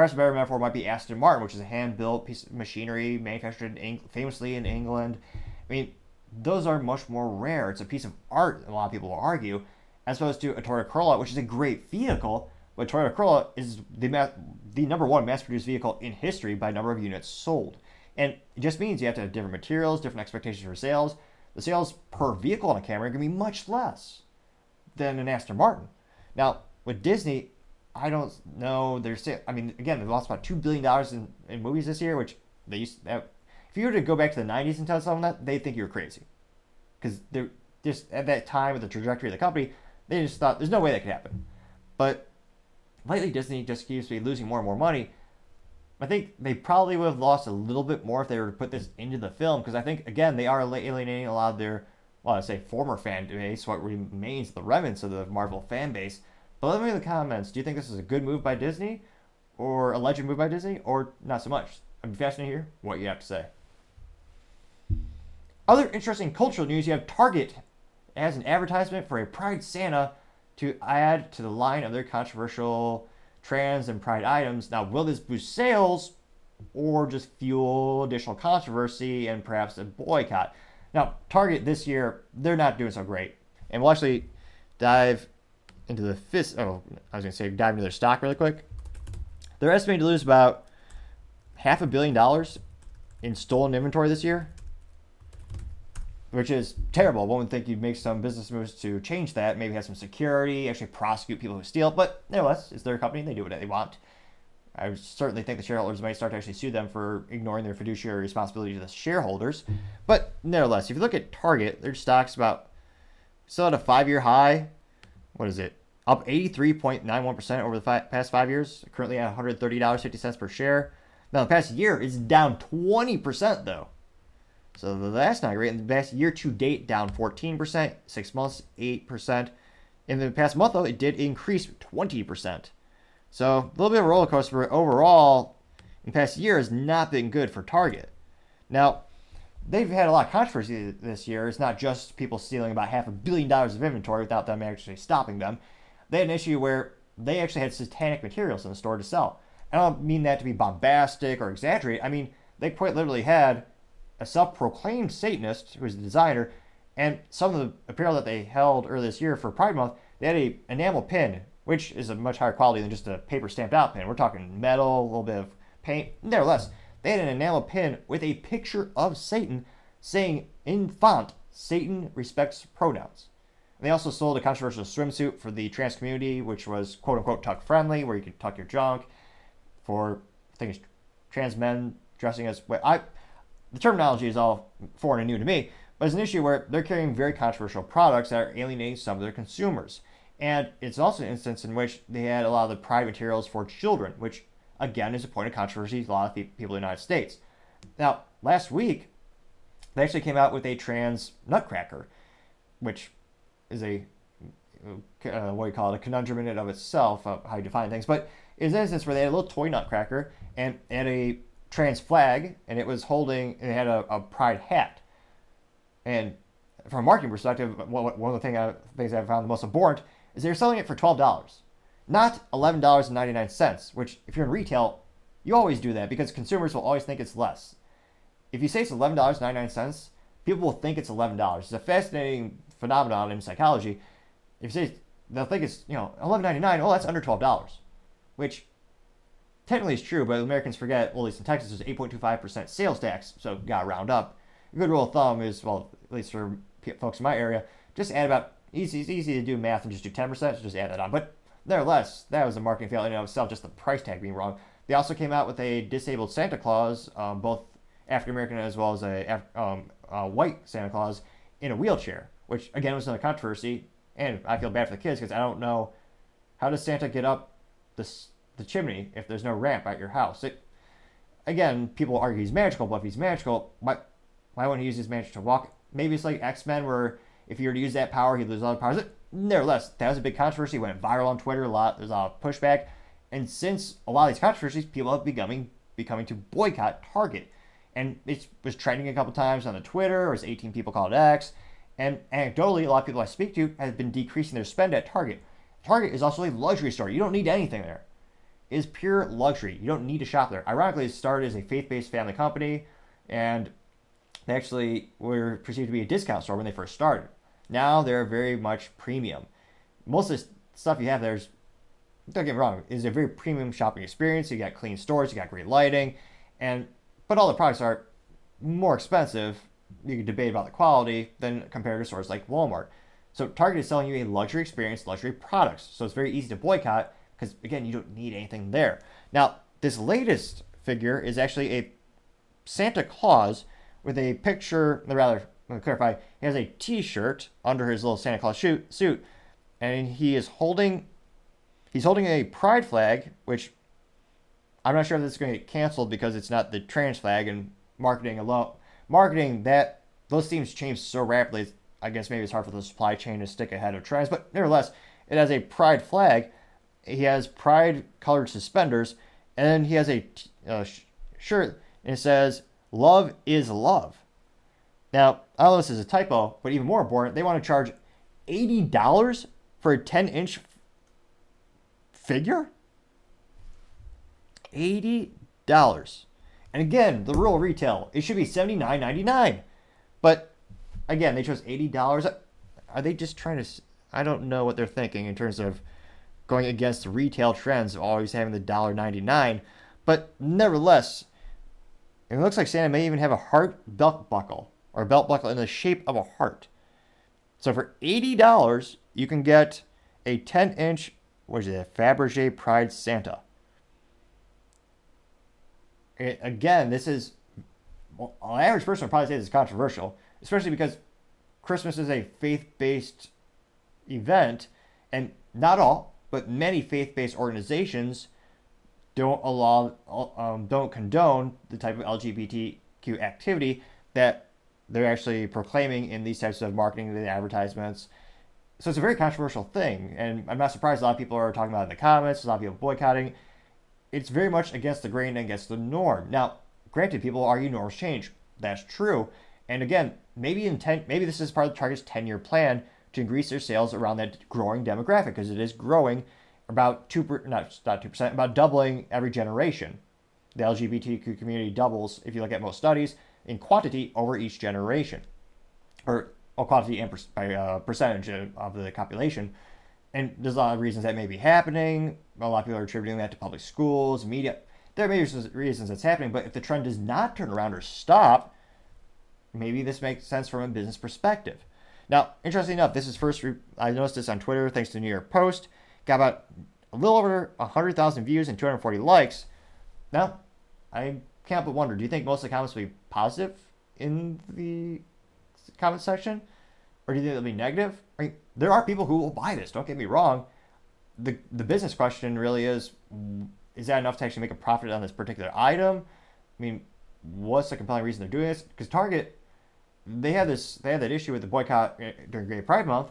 Perhaps a better metaphor might be Aston Martin, which is a hand-built piece of machinery manufactured in, famously in England. I mean, those are much more rare. It's a piece of art. A lot of people will argue, as opposed to a Toyota Corolla, which is a great vehicle, but Toyota Corolla is the ma- the number one mass-produced vehicle in history by number of units sold, and it just means you have to have different materials, different expectations for sales the sales per vehicle on a Camry to be much less than an Aston Martin. Now, with Disney, I don't know. There's, I mean, again, they lost about two billion dollars in, in movies this year, which they used. To, if you were to go back to the '90s and tell someone that, they think you're crazy, because they're just at that time with the trajectory of the company, they just thought there's no way that could happen. But lately, Disney just keeps be losing more and more money, I think they probably would have lost a little bit more if they were to put this into the film because I think again they are alienating a lot of their, well, I say former fan base, what remains the remnants of the Marvel fan base, But let me know in the comments. Do you think this is a good move by Disney, or a legend move by Disney, or not so much? I'm fascinated to hear what you have to say. Other interesting cultural news: you have Target as an advertisement for a Pride Santa to add to the line of their controversial trans and pride items. Now, will this boost sales or just fuel additional controversy and perhaps a boycott? Now, Target this year, they're not doing so great. And we'll actually dive into the fist. Oh, I was going to say dive into their stock really quick. They're estimated to lose about half a billion dollars in stolen inventory this year which is terrible. One would think you'd make some business moves to change that, maybe have some security, actually prosecute people who steal. But nevertheless, it's their company; they do what they want. I certainly think the shareholders might start to actually sue them for ignoring their fiduciary responsibility to the shareholders. But nevertheless, if you look at Target, their stock's about still at a five-year high. What is it? Up 83.91% over the past five years. Currently at $130.50 per share. Now, the past year is down 20%, though. So the that's not great. In the past year to date, down 14%, six months, 8%. In the past month, though, it did increase 20%. So a little bit of a roller coaster, but overall, in the past year has not been good for Target. Now, they've had a lot of controversy this year. It's not just people stealing about half a billion dollars of inventory without them actually stopping them. They had an issue where they actually had satanic materials in the store to sell. I don't mean that to be bombastic or exaggerate. I mean, they quite literally had a self-proclaimed Satanist who was the designer, and some of the apparel that they held earlier this year for Pride Month, they had a enamel pin, which is a much higher quality than just a paper stamped out pin. We're talking metal, a little bit of paint. Nevertheless, they had an enamel pin with a picture of Satan saying in font, Satan respects pronouns. And they also sold a controversial swimsuit for the trans community, which was quote unquote tuck friendly, where you could tuck your junk for things trans men dressing as well. I the terminology is all foreign and new to me, but it's an issue where they're carrying very controversial products that are alienating some of their consumers. And it's also an instance in which they had a lot of the pride materials for children, which again is a point of controversy to a lot of people in the United States. Now, last week, they actually came out with a trans nutcracker, which is a uh, what do you call it, a conundrum in and of itself, of how you define things. But it's an instance where they had a little toy nutcracker and, and a trans flag, and it was holding, and it had a, a pride hat. And from a marketing perspective, one of the thing I, things I found the most abhorrent is they're selling it for twelve dollars, not eleven dollars and ninety nine cents. Which, if you're in retail, you always do that because consumers will always think it's less. If you say it's eleven dollars ninety nine cents, people will think it's eleven dollars. It's a fascinating phenomenon in psychology. If you say they'll think it's you know $11.99, oh, that's under twelve dollars, which technically is true, but Americans forget, well, at least in Texas, there's 8.25% sales tax, so got to round up. A good rule of thumb is, well, at least for folks in my area, just add about, easy, it's easy to do math and just do 10%, so just add that on. But nevertheless, that was a marketing failure in and of itself, just the price tag being wrong. They also came out with a disabled Santa Claus, um, both African American as well as a, um, a white Santa Claus, in a wheelchair, which again was another controversy. And I feel bad for the kids because I don't know how does Santa get up this the chimney if there's no ramp at your house. It, again, people argue he's magical, but if he's magical, why, why wouldn't he use his magic to walk? Maybe it's like X Men, where if you were to use that power, he'd lose other powers. Nevertheless, that was a big controversy. Went viral on Twitter a lot. There's a lot of pushback, and since a lot of these controversies, people have becoming becoming to boycott Target, and it was trending a couple times on the Twitter. It was 18 people called X, and anecdotally, a lot of people I speak to have been decreasing their spend at Target. Target is also a luxury store. You don't need anything there. It is pure luxury. You don't need to shop there. Ironically, it started as a faith-based family company, and they actually were perceived to be a discount store when they first started. Now they're very much premium. Most of the stuff you have there is, don't get me wrong, is a very premium shopping experience. You got clean stores, you got great lighting, and but all the products are more expensive. You can debate about the quality than compared to stores like Walmart. So Target is selling you a luxury experience, luxury products. So it's very easy to boycott because again, you don't need anything there. Now, this latest figure is actually a Santa Claus with a picture, rather, me clarify, he has a t-shirt under his little Santa Claus shoot, suit, and he is holding, he's holding a pride flag, which I'm not sure if this is going to get canceled because it's not the trans flag and marketing alone. Marketing that those themes change so rapidly. I guess maybe it's hard for the supply chain to stick ahead of trends, but nevertheless, It has a pride flag. He has pride colored suspenders, and he has a uh, sh- shirt and it says "Love is love." Now, I know this is a typo, but even more important, they want to charge eighty dollars for a ten-inch figure. Eighty dollars, and again, the real retail it should be $79.99. but again, they chose eighty dollars. Are they just trying to? I don't know what they're thinking in terms of going against the retail trends of always having the dollar ninety nine, but nevertheless, it looks like Santa may even have a heart belt buckle or belt buckle in the shape of a heart. So for eighty dollars, you can get a ten inch what is it, Fabergé Pride Santa. It, again, this is well, an average person would probably say this is controversial, especially because Christmas is a faith-based event, and not all, but many faith-based organizations don't allow, um, don't condone the type of LGBTQ activity that they're actually proclaiming in these types of marketing and advertisements. So it's a very controversial thing, and I'm not surprised a lot of people are talking about it in the comments. A lot of people boycotting. It's very much against the grain and against the norm. Now, granted, people argue norms change. That's true. And again, maybe in ten, maybe this is part of Target's 10-year plan to increase their sales around that growing demographic because it is growing about two per, not not two percent, about doubling every generation. The LGBTQ community doubles if you look at most studies in quantity over each generation, or well, quantity and per, by uh, percentage of the population. And there's a lot of reasons that may be happening. A lot of people are attributing that to public schools, media. There may be reasons that's happening, but if the trend does not turn around or stop, maybe this makes sense from a business perspective. Now, interesting enough, this is first, re- I noticed this on Twitter thanks to New York Post. Got about a little over 100,000 views and 240 likes. Now, I can't but wonder do you think most of the comments will be positive in the comment section? Or do you think they'll be negative? I mean, there are people who will buy this, don't get me wrong. The, the business question really is is that enough to actually make a profit on this particular item? I mean, what's the compelling reason they're doing this? Because Target, they had this, they had that issue with the boycott eh, during Gay Pride Month.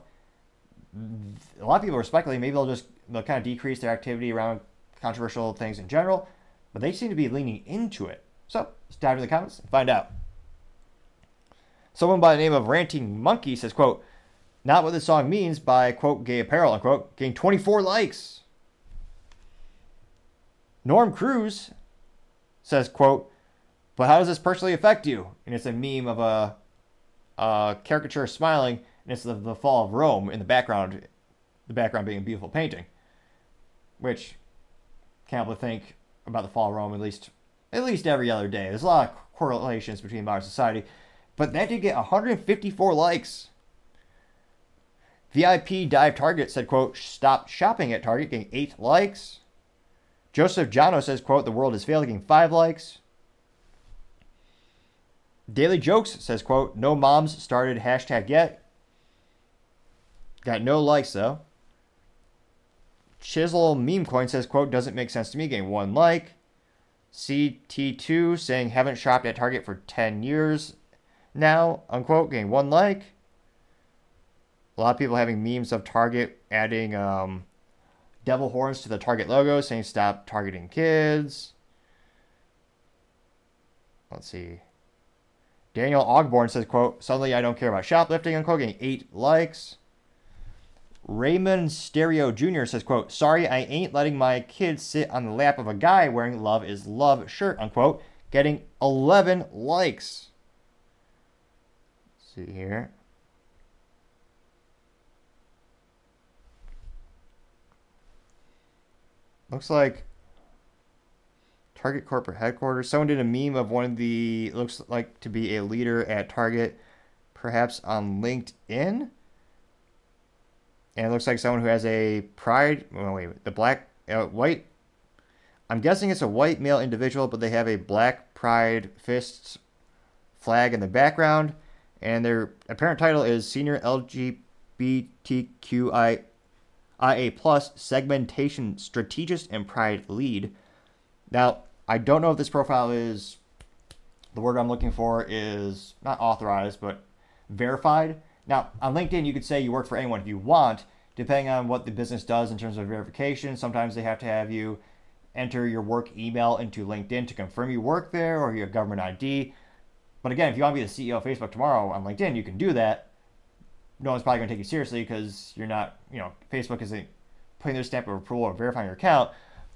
A lot of people are speculating maybe they'll just they'll kind of decrease their activity around controversial things in general, but they seem to be leaning into it. So let's dive into the comments and find out. Someone by the name of Ranting Monkey says, quote, not what the song means by, quote, gay apparel, unquote, getting 24 likes. Norm Cruz says, quote, but how does this personally affect you? And it's a meme of a, a caricature smiling, and it's the, the fall of Rome in the background, the background being a beautiful painting. Which can't but think about the fall of Rome at least at least every other day. There's a lot of correlations between modern society, but that did get 154 likes. VIP Dive Target said, quote, stop shopping at Target, getting eight likes. Joseph Jano says, quote, the world is failing, getting five likes. Daily Jokes says, quote, no moms started hashtag yet. Got no likes though. Chisel Meme Coin says, quote, doesn't make sense to me, getting one like. CT2 saying haven't shopped at Target for 10 years now, unquote, getting one like. A lot of people having memes of Target adding um, devil horns to the Target logo, saying stop targeting kids. Let's see. Daniel Ogborn says, quote, suddenly I don't care about shoplifting, unquote, getting eight likes. Raymond Stereo Jr. says, quote, sorry, I ain't letting my kids sit on the lap of a guy wearing love is love shirt, unquote, getting 11 likes. Let's see here. Looks like Target corporate headquarters. Someone did a meme of one of the looks like to be a leader at Target, perhaps on LinkedIn. And it looks like someone who has a pride. Wait, the black, uh, white. I'm guessing it's a white male individual, but they have a black pride fists flag in the background. And their apparent title is Senior LGBTQIA plus Segmentation Strategist and Pride Lead. Now, I don't know if this profile is the word I'm looking for is not authorized, but verified. Now, on LinkedIn, you could say you work for anyone if you want. depending on what the business does in terms of verification, sometimes they have to have you enter your work email into LinkedIn to confirm you work there or your government ID. But again, if you want to be the CEO of Facebook tomorrow on LinkedIn, you can do that. No one's probably going to take you seriously because you're not, you know, Facebook isn't putting their stamp of approval or verifying your account.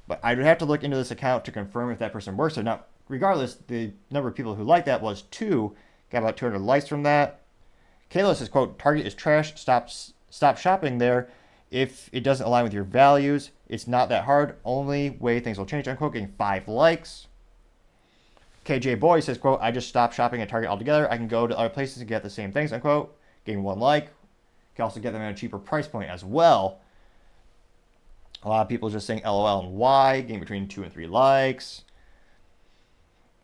But I would have to look into this account to confirm if that person works or not. Regardless, the number of people who like that was two. Got about 200 likes from that. Kayla says, quote, Target is trash. Stop, stop shopping there. If it doesn't align with your values, it's not that hard. Only way things will change, unquote. Getting five likes. KJ Boy says, quote, I just stopped shopping at Target altogether. I can go to other places and get the same things, unquote. Getting one like. You can also get them at a cheaper price point as well. A lot of people just saying LOL and Y, getting between two and three likes.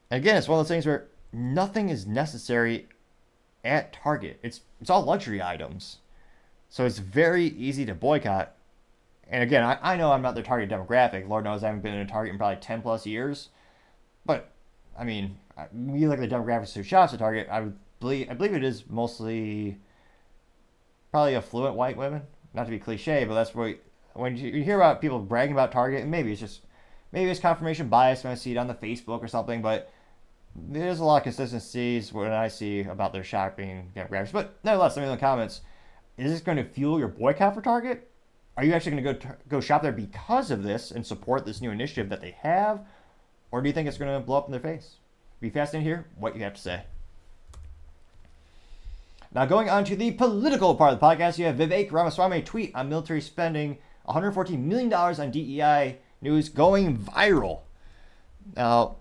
And again, it's one of those things where nothing is necessary at Target. It's it's all luxury items. So it's very easy to boycott. And again, I, I know I'm not their target demographic. Lord knows I haven't been in a Target in probably 10 plus years. But, I mean, look at the demographics who shops at Target, I believe, I believe it is mostly probably affluent white women. Not to be cliche, but that's what when you hear about people bragging about Target, and maybe it's just maybe it's confirmation bias when I see it on the Facebook or something, but there's a lot of consistencies when I see about their shopping demographics. But nevertheless, let me know in the comments: Is this going to fuel your boycott for Target? Are you actually going to go go shop there because of this and support this new initiative that they have, or do you think it's going to blow up in their face? Be fascinated to hear what you have to say. Now, going on to the political part of the podcast, you have Vivek Ramaswamy tweet on military spending $114 million on DEI news going viral. Now,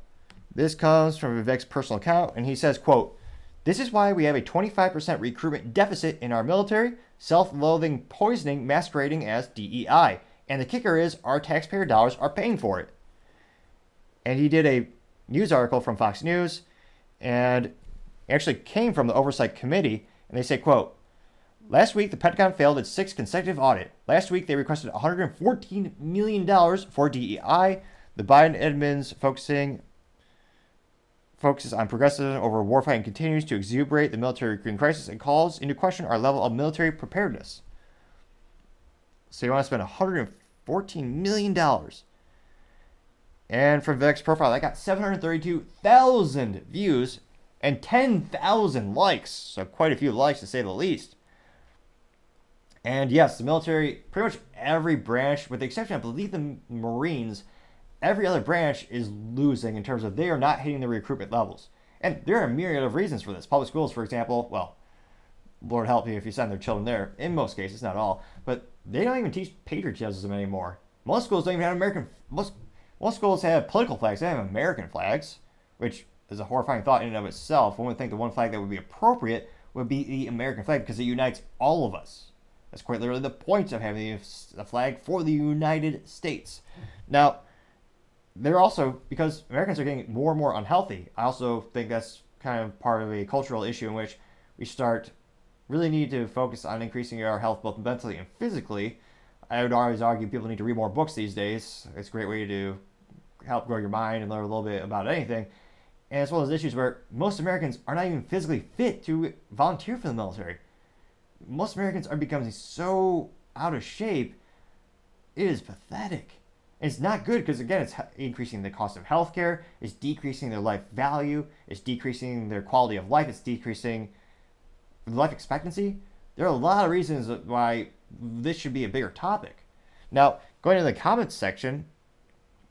this comes from Vivek's personal account, and he says, quote, this is why we have a 25% recruitment deficit in our military, self-loathing poisoning masquerading as DEI. And the kicker is our taxpayer dollars are paying for it. And he did a news article from Fox News, and actually came from the Oversight Committee, and they say, quote, Last week, the Pentagon failed its sixth consecutive audit. Last week, they requested $114 million for DEI. The Biden admin's focusing focuses on progressivism over warfighting continues to exuberate the military recruiting crisis and calls into question our level of military preparedness. So you want to spend $114 million. And from Vivek's profile, that got 732,000 views and 10,000 likes. So quite a few likes to say the least. And yes, the military, pretty much every branch, with the exception, I believe, the Marines, every other branch is losing in terms of they are not hitting the recruitment levels. And there are a myriad of reasons for this. Public schools, for example, well, Lord help you if you send their children there, in most cases, not all, but they don't even teach patriotism anymore. Most schools don't even have American, most, most schools have political flags, they have American flags, which is a horrifying thought in and of itself. One would think the one flag that would be appropriate would be the American flag because it unites all of us that's quite literally the point of having a flag for the United States. Now, they're also, because Americans are getting more and more unhealthy, I also think that's kind of part of a cultural issue in which we start really need to focus on increasing our health both mentally and physically. I would always argue people need to read more books these days. It's a great way to help grow your mind and learn a little bit about anything. And one of those issues where most Americans are not even physically fit to volunteer for the military most Americans are becoming so out of shape. It is pathetic. It's not good because again, it's increasing the cost of healthcare. It's decreasing their life value. It's decreasing their quality of life. It's decreasing life expectancy. There are a lot of reasons why this should be a bigger topic. Now, going to the comments section,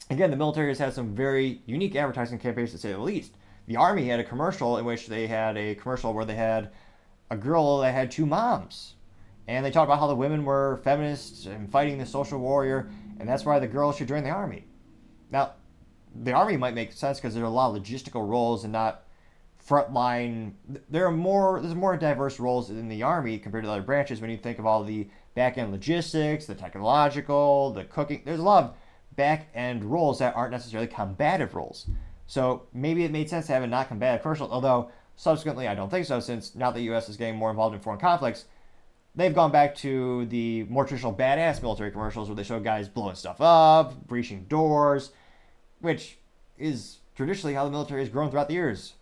again, the military has had some very unique advertising campaigns to say the least. The Army had a commercial in which they had a commercial where they had a girl that had two moms. And they talked about how the women were feminists and fighting the social warrior, and that's why the girls should join the army. Now, the army might make sense because there are a lot of logistical roles and not frontline. There are more. There's more diverse roles in the army compared to other branches. When you think of all the back end logistics, the technological, the cooking, there's a lot of back end roles that aren't necessarily combative roles. So maybe it made sense to have a not combative commercial. Although Subsequently, I don't think so, since now the U.S. is getting more involved in foreign conflicts, they've gone back to the more traditional badass military commercials where they show guys blowing stuff up, breaching doors, which is traditionally how the military has grown throughout the years.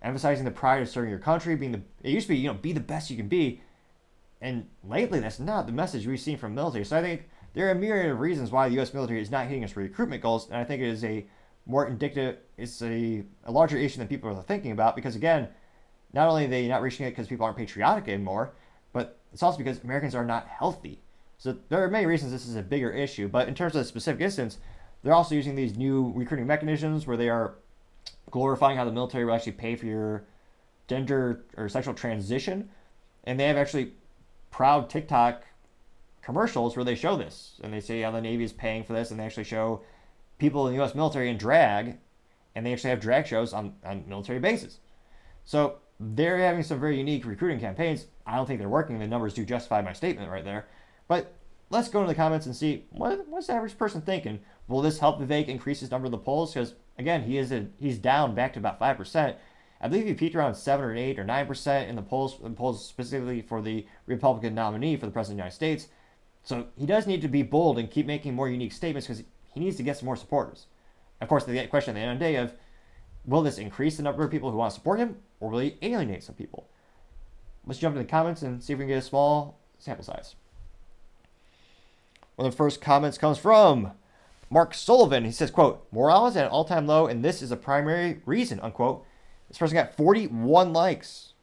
Emphasizing the pride of serving your country, being the it used to be, you know, be the best you can be. And lately, that's not the message we've seen from the military. So I think there are a myriad of reasons why the U.S. military is not hitting its recruitment goals, and I think it is a more indicative, it's a, a larger issue than people are thinking about because, again, not only are they not reaching it because people aren't patriotic anymore, it's also because Americans are not healthy. So there are many reasons this is a bigger issue. But in terms of the specific instance, they're also using these new recruiting mechanisms where they are glorifying how the military will actually pay for your gender or sexual transition. And they have actually proud TikTok commercials where they show this. And they say how the Navy is paying for this. And they actually show people in the U.S. military in drag. And they actually have drag shows on, on military bases. So they're having some very unique recruiting campaigns. I don't think they're working. The numbers do justify my statement right there. But let's go into the comments and see what, what's the average person thinking. Will this help Vivek increase his number in the polls? Because again, he is a, he's down back to about five percent. I believe he peaked around seven or eight or nine percent in the polls, in polls specifically for the Republican nominee for the president of the United States. So he does need to be bold and keep making more unique statements because he needs to get some more supporters. Of course, the question at the end of the day of will this increase the number of people who want to support him or will he alienate some people? Let's jump into the comments and see if we can get a small sample size. One of the first comments comes from Mark Sullivan. He says, quote, morale is at an all-time low, and this is a primary reason, unquote. This person got 41 likes.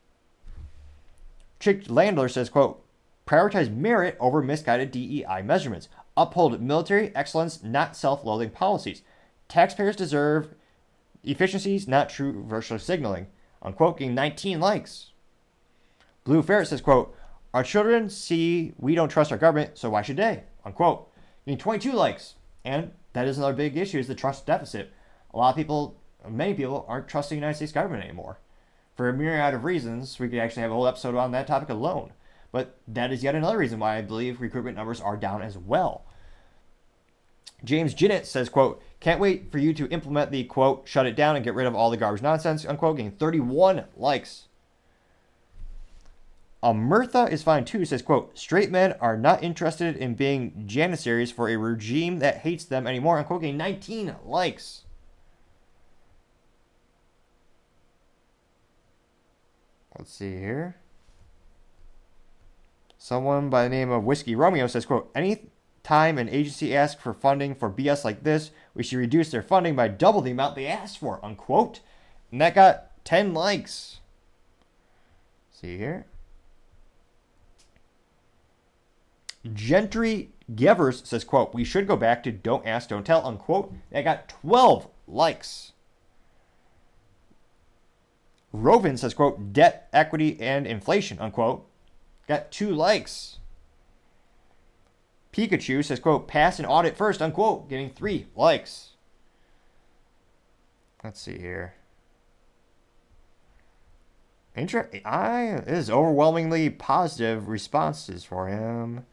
Chick Landler says, quote, prioritize merit over misguided DEI measurements. Uphold military excellence, not self-loathing policies. Taxpayers deserve efficiencies, not true virtual signaling. Unquote, getting 19 likes. Blue Ferret says, quote, our children see we don't trust our government, so why should they? unquote. Getting 22 likes. And that is another big issue is the trust deficit. A lot of people, many people, aren't trusting the United States government anymore. For a myriad of reasons, we could actually have a whole episode on that topic alone. But that is yet another reason why I believe recruitment numbers are down as well. James Jinnett says, quote, can't wait for you to implement the quote, shut it down and get rid of all the garbage nonsense, unquote, getting 31 likes. Amirtha is fine too. Says, quote, straight men are not interested in being janissaries for a regime that hates them anymore. Unquote, getting 19 likes. Let's see here. Someone by the name of Whiskey Romeo says, quote, any time an agency asks for funding for BS like this, we should reduce their funding by double the amount they asked for, unquote. And that got 10 likes. See here. Gentry Gevers says, quote, we should go back to don't ask, don't tell, unquote. That got 12 likes. Rovin says, quote, debt, equity, and inflation, unquote. Got two likes. Pikachu says, quote, pass an audit first, unquote, getting three likes. Let's see here. Inter- I it is overwhelmingly positive responses for him.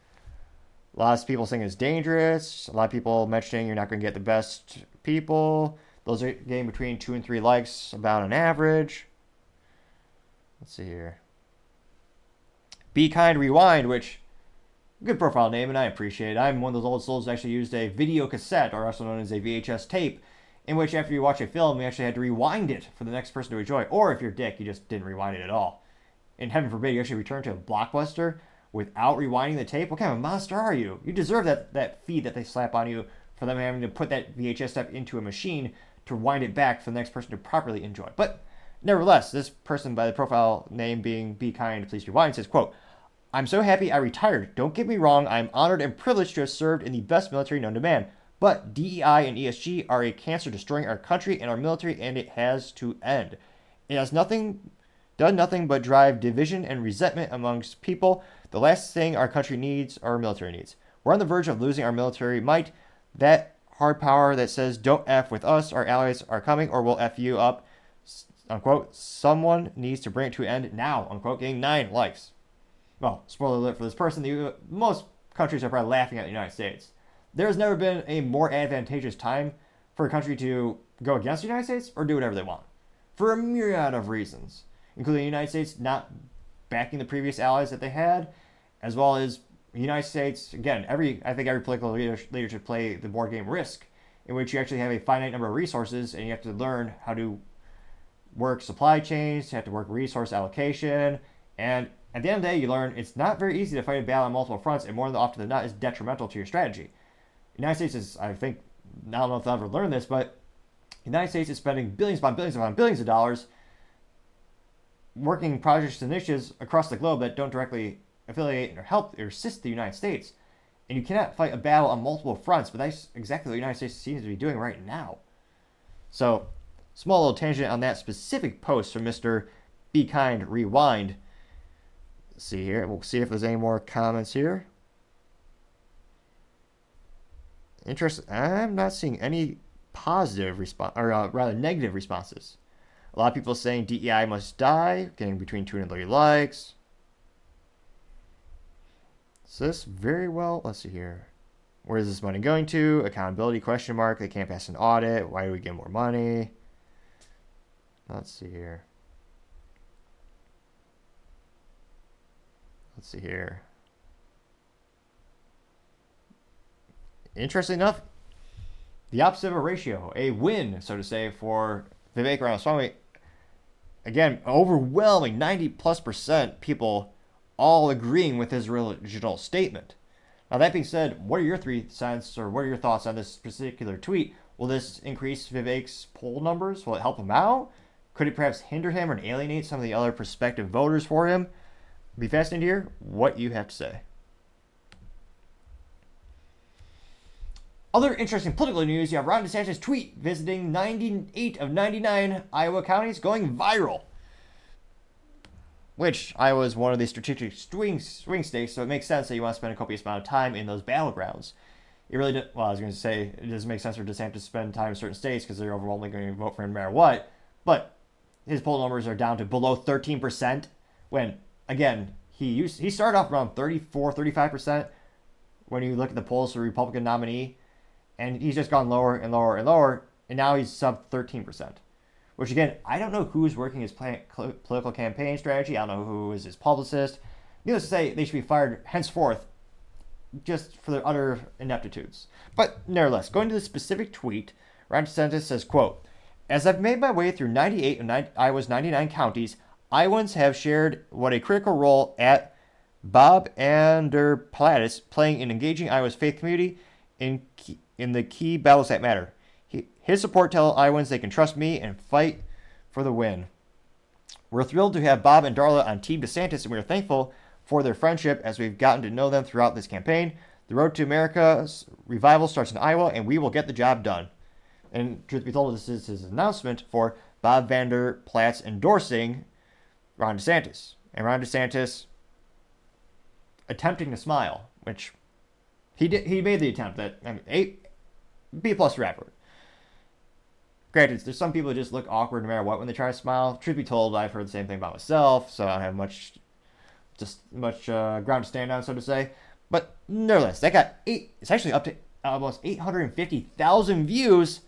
A lot of people saying it's dangerous. A lot of people mentioning you're not going to get the best people. Those are getting between two and three likes about an average. Let's see here. Be Kind Rewind, which good profile name, and I appreciate it. I'm one of those old souls that actually used a video cassette, or also known as a VHS tape, in which after you watch a film, you actually had to rewind it for the next person to enjoy. Or if you're dick, you just didn't rewind it at all. And heaven forbid, you actually return to a blockbuster without rewinding the tape? What kind of a monster are you? You deserve that, that fee that they slap on you for them having to put that VHS stuff into a machine to wind it back for the next person to properly enjoy. But nevertheless, this person by the profile name being Be Kind, Please Rewind says, quote, I'm so happy I retired. Don't get me wrong, I'm honored and privileged to have served in the best military known to man. But DEI and ESG are a cancer destroying our country and our military, and it has to end. It has nothing, done nothing but drive division and resentment amongst people the last thing our country needs are our military needs. We're on the verge of losing our military might. That hard power that says don't F with us, our allies are coming, or we'll F you up, unquote. Someone needs to bring it to an end now, unquote. Getting nine likes. Well, spoiler alert for this person, the, uh, most countries are probably laughing at the United States. There's never been a more advantageous time for a country to go against the United States or do whatever they want. For a myriad of reasons, including the United States not backing the previous allies that they had, as well as the United States. Again, every I think every political leader, leader should play the board game Risk, in which you actually have a finite number of resources and you have to learn how to work supply chains, you have to work resource allocation, and At the end of the day, you learn it's not very easy to fight a battle on multiple fronts, and more often than not, is detrimental to your strategy. The United States is, I think, I don't know if I've ever learned this, but the United States is spending billions upon billions upon billions of dollars working projects and initiatives across the globe that don't directly affiliate or help or assist the United States. And you cannot fight a battle on multiple fronts, but that's exactly what the United States seems to be doing right now. So, small little tangent on that specific post from Mr. Be Kind Rewind. Let's see here. We'll see if there's any more comments here. Interesting. I'm not seeing any positive response, or uh, rather negative responses. A lot of people saying DEI must die, getting between 2 and 3 likes. So this very well, let's see here. Where is this money going to? Accountability question mark. They can't pass an audit. Why do we get more money? Let's see here. Let's see here. Interesting enough, the opposite of a ratio, a win, so to say, for Vivek Ramaswamy. Again, overwhelming 90 plus percent people all agreeing with his original statement. Now, that being said, what are your three cents or what are your thoughts on this particular tweet? Will this increase Vivek's poll numbers? Will it help him out? Could it perhaps hinder him or alienate some of the other prospective voters for him? Be fascinated to hear what you have to say. Other interesting political news you have Ron DeSantis' tweet visiting 98 of 99 Iowa counties going viral. Which Iowa is one of the strategic swing, swing states, so it makes sense that you want to spend a copious amount of time in those battlegrounds. It really, did, well, I was going to say, it doesn't make sense for DeSantis to spend time in certain states because they're overwhelmingly going to vote for him no matter what. But his poll numbers are down to below 13%. When, again, he used he started off around 34, 35% when you look at the polls for the Republican nominee and he's just gone lower and lower and lower, and now he's sub 13%. Which again, I don't know who's working his political campaign strategy. I don't know who is his publicist. Needless to say, they should be fired henceforth, just for their utter ineptitudes. But nevertheless, going to the specific tweet, Ron DeSantis says, "quote As I've made my way through 98 of Iowa's 99 counties, Iowans have shared what a critical role at Bob Vander Plaats playing in engaging Iowa's faith community in in the key battles that matter. His support tells Iowans they can trust me and fight for the win. We're thrilled to have Bob and Darla on Team DeSantis, and we are thankful for their friendship as we've gotten to know them throughout this campaign. The road to America's revival starts in Iowa, and we will get the job done. And truth be told, this is his announcement for Bob Vander Plaats endorsing Ron DeSantis. And Ron DeSantis attempting to smile, which he did. He made the attempt. That I mean, eight B plus effort. Granted, there's some people who just look awkward no matter what when they try to smile. Truth be told, I've heard the same thing about myself, so I don't have much, just much uh, ground to stand on, so to say. But nevertheless, that got eight. It's actually up to almost 850,000 views,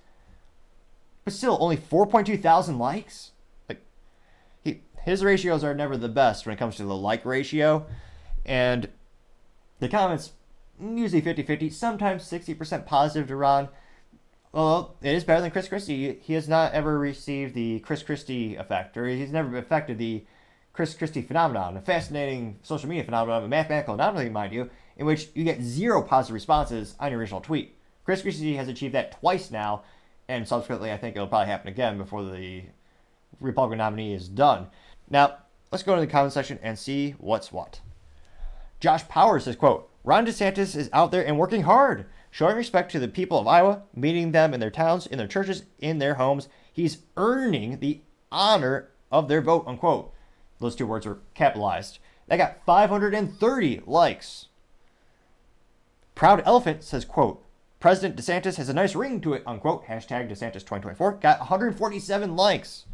but still only 4.2 thousand likes. Like, he, his ratios are never the best when it comes to the like ratio, and the comments usually 50-50, sometimes 60% positive to Ron. Well, it is better than Chris Christie. He has not ever received the Chris Christie effect, or he's never affected the Chris Christie phenomenon, a fascinating social media phenomenon, a mathematical anomaly, mind you, in which you get zero positive responses on your original tweet. Chris Christie has achieved that twice now, and subsequently, I think it'll probably happen again before the Republican nominee is done. Now, let's go to the comment section and see what's what. Josh Powers says, quote, Ron DeSantis is out there and working hard, showing respect to the people of Iowa, meeting them in their towns, in their churches, in their homes. He's earning the honor of their vote, unquote. Those two words were capitalized. That got 530 likes. Proud Elephant says, quote, President DeSantis has a nice ring to it, unquote. Hashtag DeSantis 2024 got 147 likes.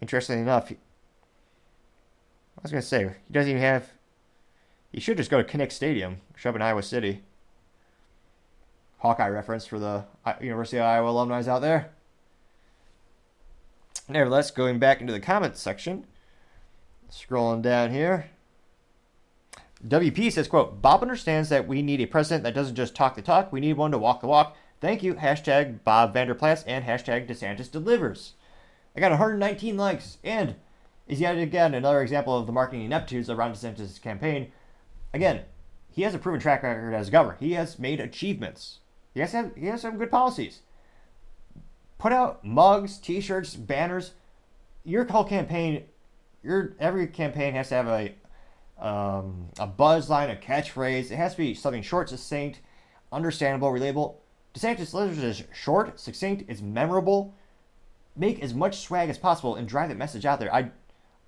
Interestingly enough, I was going to say, he doesn't even have he should just go to Kinnick Stadium, show up in Iowa City. Hawkeye reference for the University of Iowa alumni out there. Nevertheless, going back into the comments section, scrolling down here. WP says, quote, Bob understands that we need a president that doesn't just talk the talk. We need one to walk the walk. Thank you. Hashtag Bob Vander Plaats and hashtag DeSantis delivers. I got 119 likes and is yet again another example of the marketing ineptitudes around DeSantis' campaign. Again, he has a proven track record as governor. He has made achievements. He has have, he has some good policies. Put out mugs, T-shirts, banners. Your whole campaign, your every campaign has to have a um, a buzz line, a catchphrase. It has to be something short, succinct, understandable, relatable. DeSantis delivers is short, succinct, it's memorable. Make as much swag as possible and drive that message out there. I,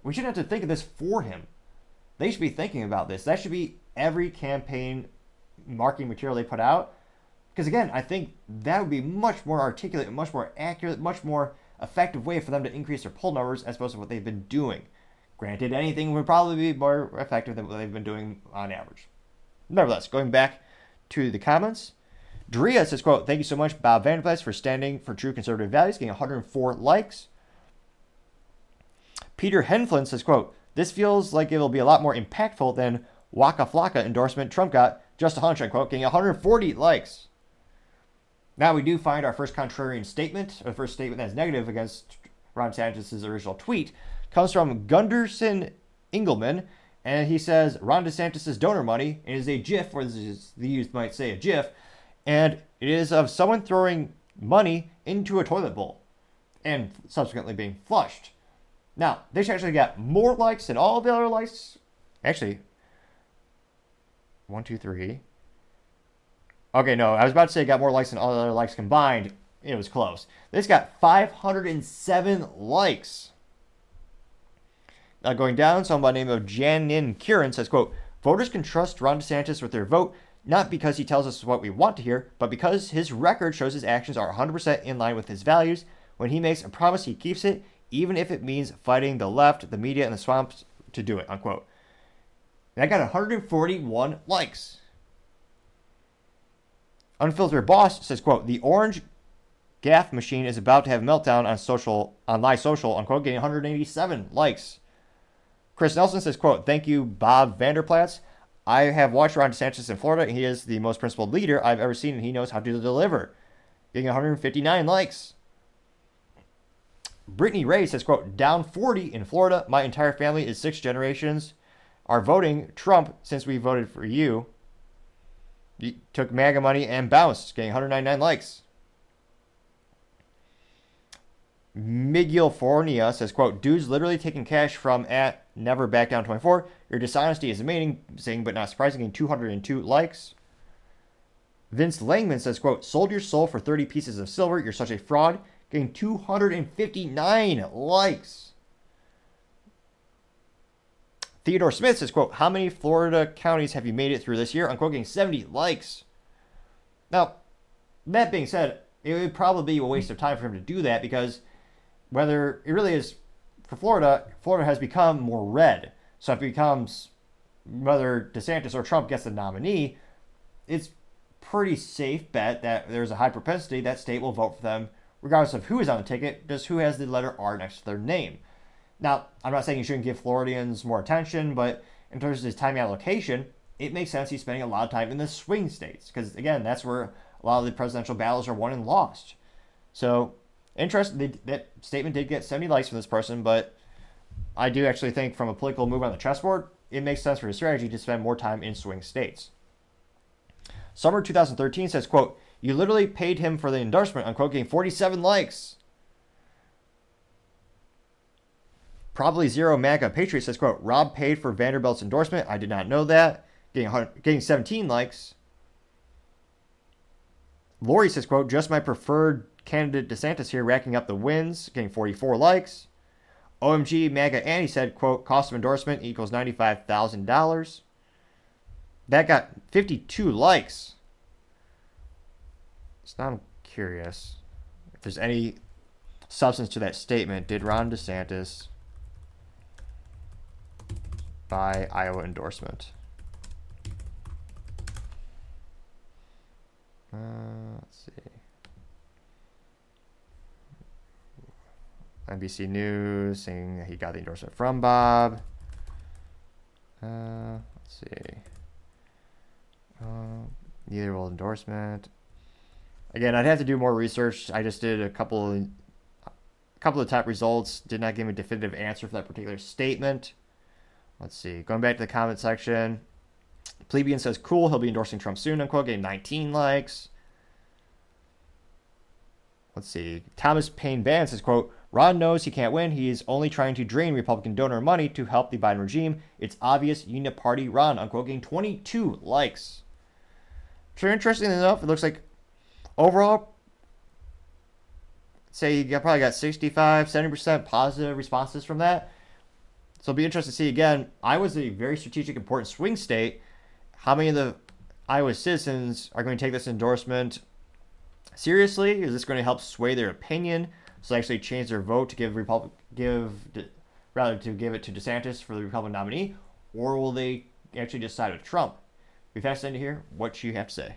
we shouldn't have to think of this for him. They should be thinking about this. That should be every campaign marketing material they put out. Because again, I think that would be much more articulate, much more accurate, much more effective way for them to increase their poll numbers as opposed to what they've been doing. Granted, anything would probably be more effective than what they've been doing on average. Nevertheless, going back to the comments, Drea says, quote, thank you so much, Bob Vander for standing for true conservative values, getting 104 likes. Peter Henflin says, quote, this feels like it'll be a lot more impactful than Waka Flocka endorsement Trump got, just a hunch, unquote, getting 140 likes. Now we do find our first contrarian statement, or the first statement that's negative against Ron DeSantis' original tweet, comes from Gunderson Engelman, and he says Ron DeSantis' donor money is a GIF, or the youth might say a GIF, and it is of someone throwing money into a toilet bowl and subsequently being flushed. Now, they actually got more likes than all the other likes. Actually, one, two, three. Okay, no, I was about to say it got more likes than all the other likes combined. It was close. This got 507 likes. Now going down, someone by the name of Janin Kieran says, quote, voters can trust Ron DeSantis with their vote, not because he tells us what we want to hear, but because his record shows his actions are 100% in line with his values. When he makes a promise, he keeps it, even if it means fighting the left, the media, and the swamps to do it, unquote. I got 141 likes. Unfiltered Boss says, quote, the orange gaff machine is about to have meltdown on social on live social, unquote, getting 187 likes. Chris Nelson says, quote, thank you, Bob Vander Plaats. I have watched Ron DeSantis in Florida, and he is the most principled leader I've ever seen, and he knows how to deliver. Getting 159 likes. Brittany Ray says, quote, down 40 in Florida. My entire family is six generations are voting Trump since we voted for you. You took MAGA money and bounced, getting 199 likes. Miguel Fornia says, quote, dude's literally taking cash from at never back down 24. Your dishonesty is amazing, but not surprising, 202 likes. Vince Langman says, quote, sold your soul for 30 pieces of silver. You're such a fraud. Getting 259 likes. Theodore Smith says, quote, how many Florida counties have you made it through this year? Unquote, getting 70 likes. Now, that being said, it would probably be a waste of time for him to do that because whether it really is for Florida, Florida has become more red. So if it becomes whether DeSantis or Trump gets the nominee, it's pretty safe bet that there's a high propensity that state will vote for them regardless of who is on the ticket, just who has the letter R next to their name. Now, I'm not saying you shouldn't give Floridians more attention, but in terms of his time allocation, it makes sense he's spending a lot of time in the swing states because again, that's where a lot of the presidential battles are won and lost. So interesting. that statement did get 70 likes from this person, but I do actually think from a political move on the chessboard, it makes sense for his strategy to spend more time in swing states. Summer 2013 says, quote, you literally paid him for the endorsement, unquote, getting 47 likes. Probably Zero MAGA Patriot says, quote, Rob paid for Vanderbilt's endorsement. I did not know that. Getting, getting 17 likes. Lori says, quote, just my preferred candidate DeSantis here racking up the wins, getting 44 likes. OMG MAGA Annie said, quote, cost of endorsement equals $95,000. That got 52 likes. I'm curious if there's any substance to that statement. Did Ron DeSantis buy Iowa endorsement? Uh, let's see. NBC News saying that he got the endorsement from Bob. Uh, let's see. Uh, neither will endorsement. Again, I'd have to do more research. I just did a couple a couple of top results did not give me a definitive answer for that particular statement. Let's see. Going back to the comment section, Plebeian says, cool, he'll be endorsing Trump soon, unquote, getting 19 likes. Let's see. Thomas Payne Ban says, quote, Ron knows he can't win. He is only trying to drain Republican donor money to help the Biden regime. It's obvious Uniparty Ron, unquote, getting 22 likes. So interesting enough, it looks like overall, say you probably got 65, 70% positive responses from that. So it'll be interesting to see again. Iowa's a very strategic, important swing state. How many of the Iowa citizens are going to take this endorsement seriously? Is this going to help sway their opinion? So they actually change their vote to give Republic give rather to give it to DeSantis for the Republican nominee, or will they actually just side with Trump? Fascinating to hear what you have to say.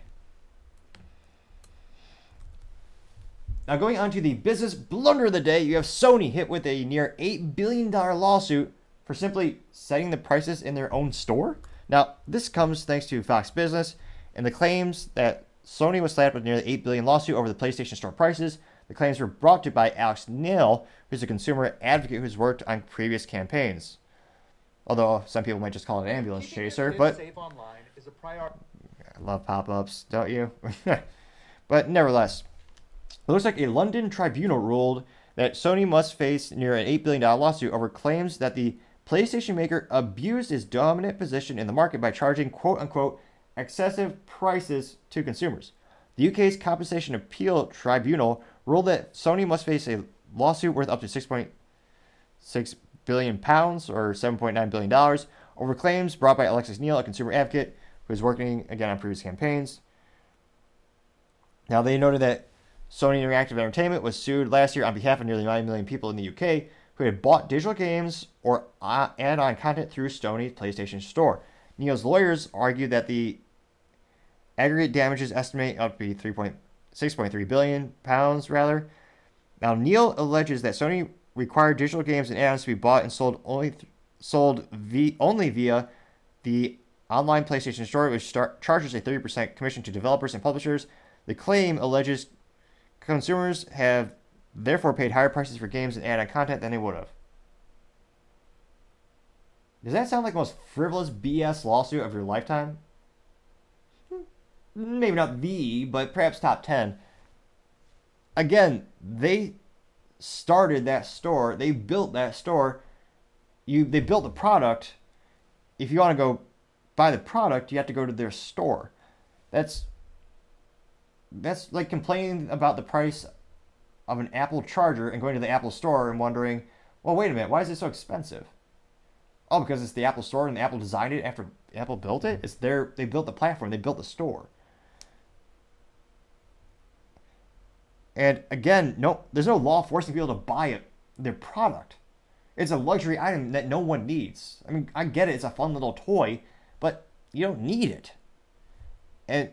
Now, going on to the business blunder of the day, you have Sony hit with a near $8 billion lawsuit for simply setting the prices in their own store. Now, this comes thanks to Fox Business and the claims that Sony was slapped with nearly 8 billion lawsuit over the PlayStation Store prices. The claims were brought to by Alex Neill, who's a consumer advocate who's worked on previous campaigns. Although some people might just call it an ambulance chaser, but I love pop-ups, don't you? but nevertheless, it looks like a London tribunal ruled that Sony must face near an $8 billion lawsuit over claims that the PlayStation maker abused its dominant position in the market by charging quote unquote excessive prices to consumers. The UK's Competition Appeal Tribunal ruled that Sony must face a lawsuit worth up to 6.6 billion pounds or 7.9 billion dollars over claims brought by Alexis Neill, a consumer advocate who is working again on previous campaigns. Now they noted that Sony Interactive Entertainment was sued last year on behalf of nearly 9 million people in the UK who had bought digital games or uh, add-on content through Sony's PlayStation Store. Neill's lawyers argued that the aggregate damages estimate up to be 3.6.3 billion pounds rather. Now Neil alleges that Sony required digital games and add-ons to be bought and sold only th- sold v- only via the online PlayStation Store, which charges a 30% commission to developers and publishers. The claim alleges consumers have therefore paid higher prices for games and add-on content than they would have. Does that sound like the most frivolous BS lawsuit of your lifetime? Hmm, maybe not the, but perhaps top 10. Again, they started that store. They built that store. You they built the product. If you want to go buy the product, you have to go to their store. That's that's like complaining about the price of an Apple charger and going to the Apple store and wondering, well, wait a minute, why is it so expensive? Oh, because it's the Apple store and Apple designed it after Apple built it. It's their they built the platform, they built the store. And again, no, there's no law forcing people to buy it, their product. It's a luxury item that no one needs. I mean, I get it; it's a fun little toy, but you don't need it. And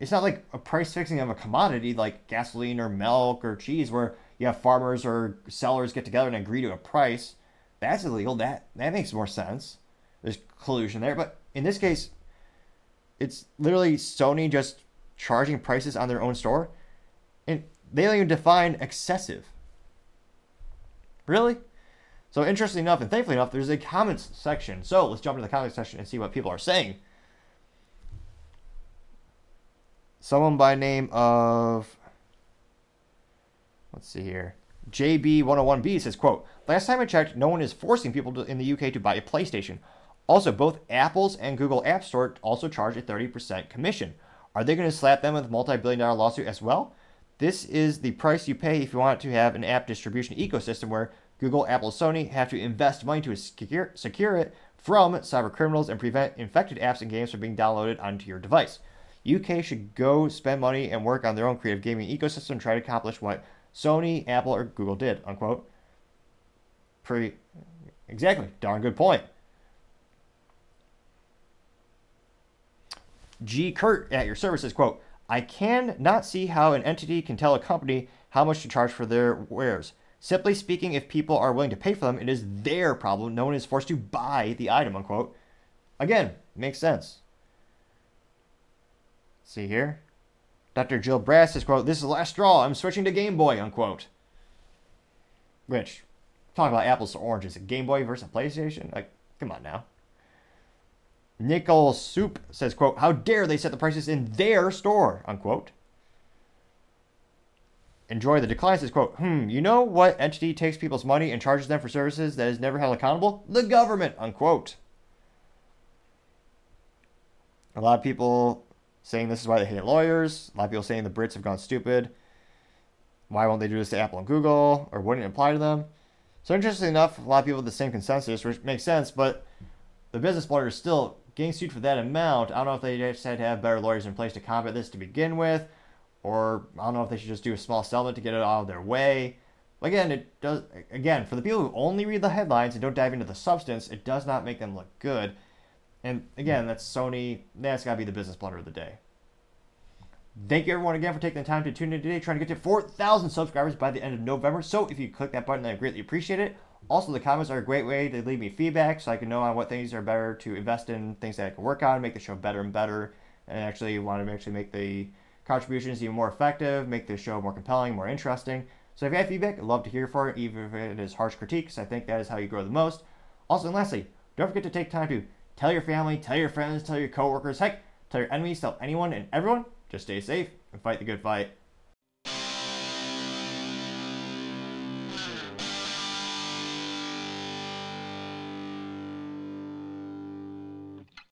it's not like a price fixing of a commodity like gasoline or milk or cheese where you have farmers or sellers get together and agree to a price. That's illegal. That that makes more sense. There's collusion there, but in this case, it's literally Sony just charging prices on their own store, and they don't even define excessive. Really? So interesting enough, and thankfully enough, there's a comments section. So let's jump into the comments section and see what people are saying. Someone by name of let's see here. Jb101b says quote last time i checked no one is forcing people to, in the uk to buy a playstation. Also both apple's and google app store also charge a 30% commission. Are they going to slap them with a multi-billion dollar lawsuit as well? This is the price you pay if you want to have an app distribution ecosystem where google apple sony have to invest money to secure, secure it from cyber criminals and prevent infected apps and games from being downloaded onto your device UK should go spend money and work on their own creative gaming ecosystem and try to accomplish what Sony, Apple, or Google did. Unquote. Pretty exactly. Darn good point. G. Kurt at your services quote, I can not see how an entity can tell a company how much to charge for their wares. Simply speaking, if people are willing to pay for them, it is their problem. No one is forced to buy the item, unquote. Again, makes sense. See here? Dr. Jill Brass says, quote, This is the last straw. I'm switching to Game Boy, unquote. Which, talk about apples to oranges, a Game Boy versus a PlayStation? Like, come on now. Nickel Soup says, quote, how dare they set the prices in their store, unquote. Enjoy the decline says, quote, hmm, you know what entity takes people's money and charges them for services that is never held accountable? The government, unquote. A lot of people saying this is why they hate lawyers. A lot of people saying the Brits have gone stupid. Why won't they do this to Apple and Google? Or wouldn't it apply to them? So interestingly enough, a lot of people have the same consensus, which makes sense, but the business lawyers still getting sued for that amount. I don't know if they just had to have better lawyers in place to combat this to begin with, or I don't know if they should just do a small settlement to get it out of their way. Again, it does. Again, for the people who only read the headlines and don't dive into the substance, it does not make them look good. And again, that's Sony. That's got to be the business blunder of the day. Thank you everyone again for taking the time to tune in today. Trying to get to 4,000 subscribers by the end of November. So if you click that button, I greatly appreciate it. Also, the comments are a great way to leave me feedback so I can know on what things are better to invest in, things that I can work on, make the show better and better, and actually want to actually make the contributions even more effective, make the show more compelling, more interesting. So if you have feedback, I'd love to hear for it, even if it is harsh critiques. I think that is how you grow the most. Also, and lastly, don't forget to take time to tell your family, tell your friends, tell your coworkers, heck, tell your enemies, tell anyone and everyone. Just stay safe and fight the good fight.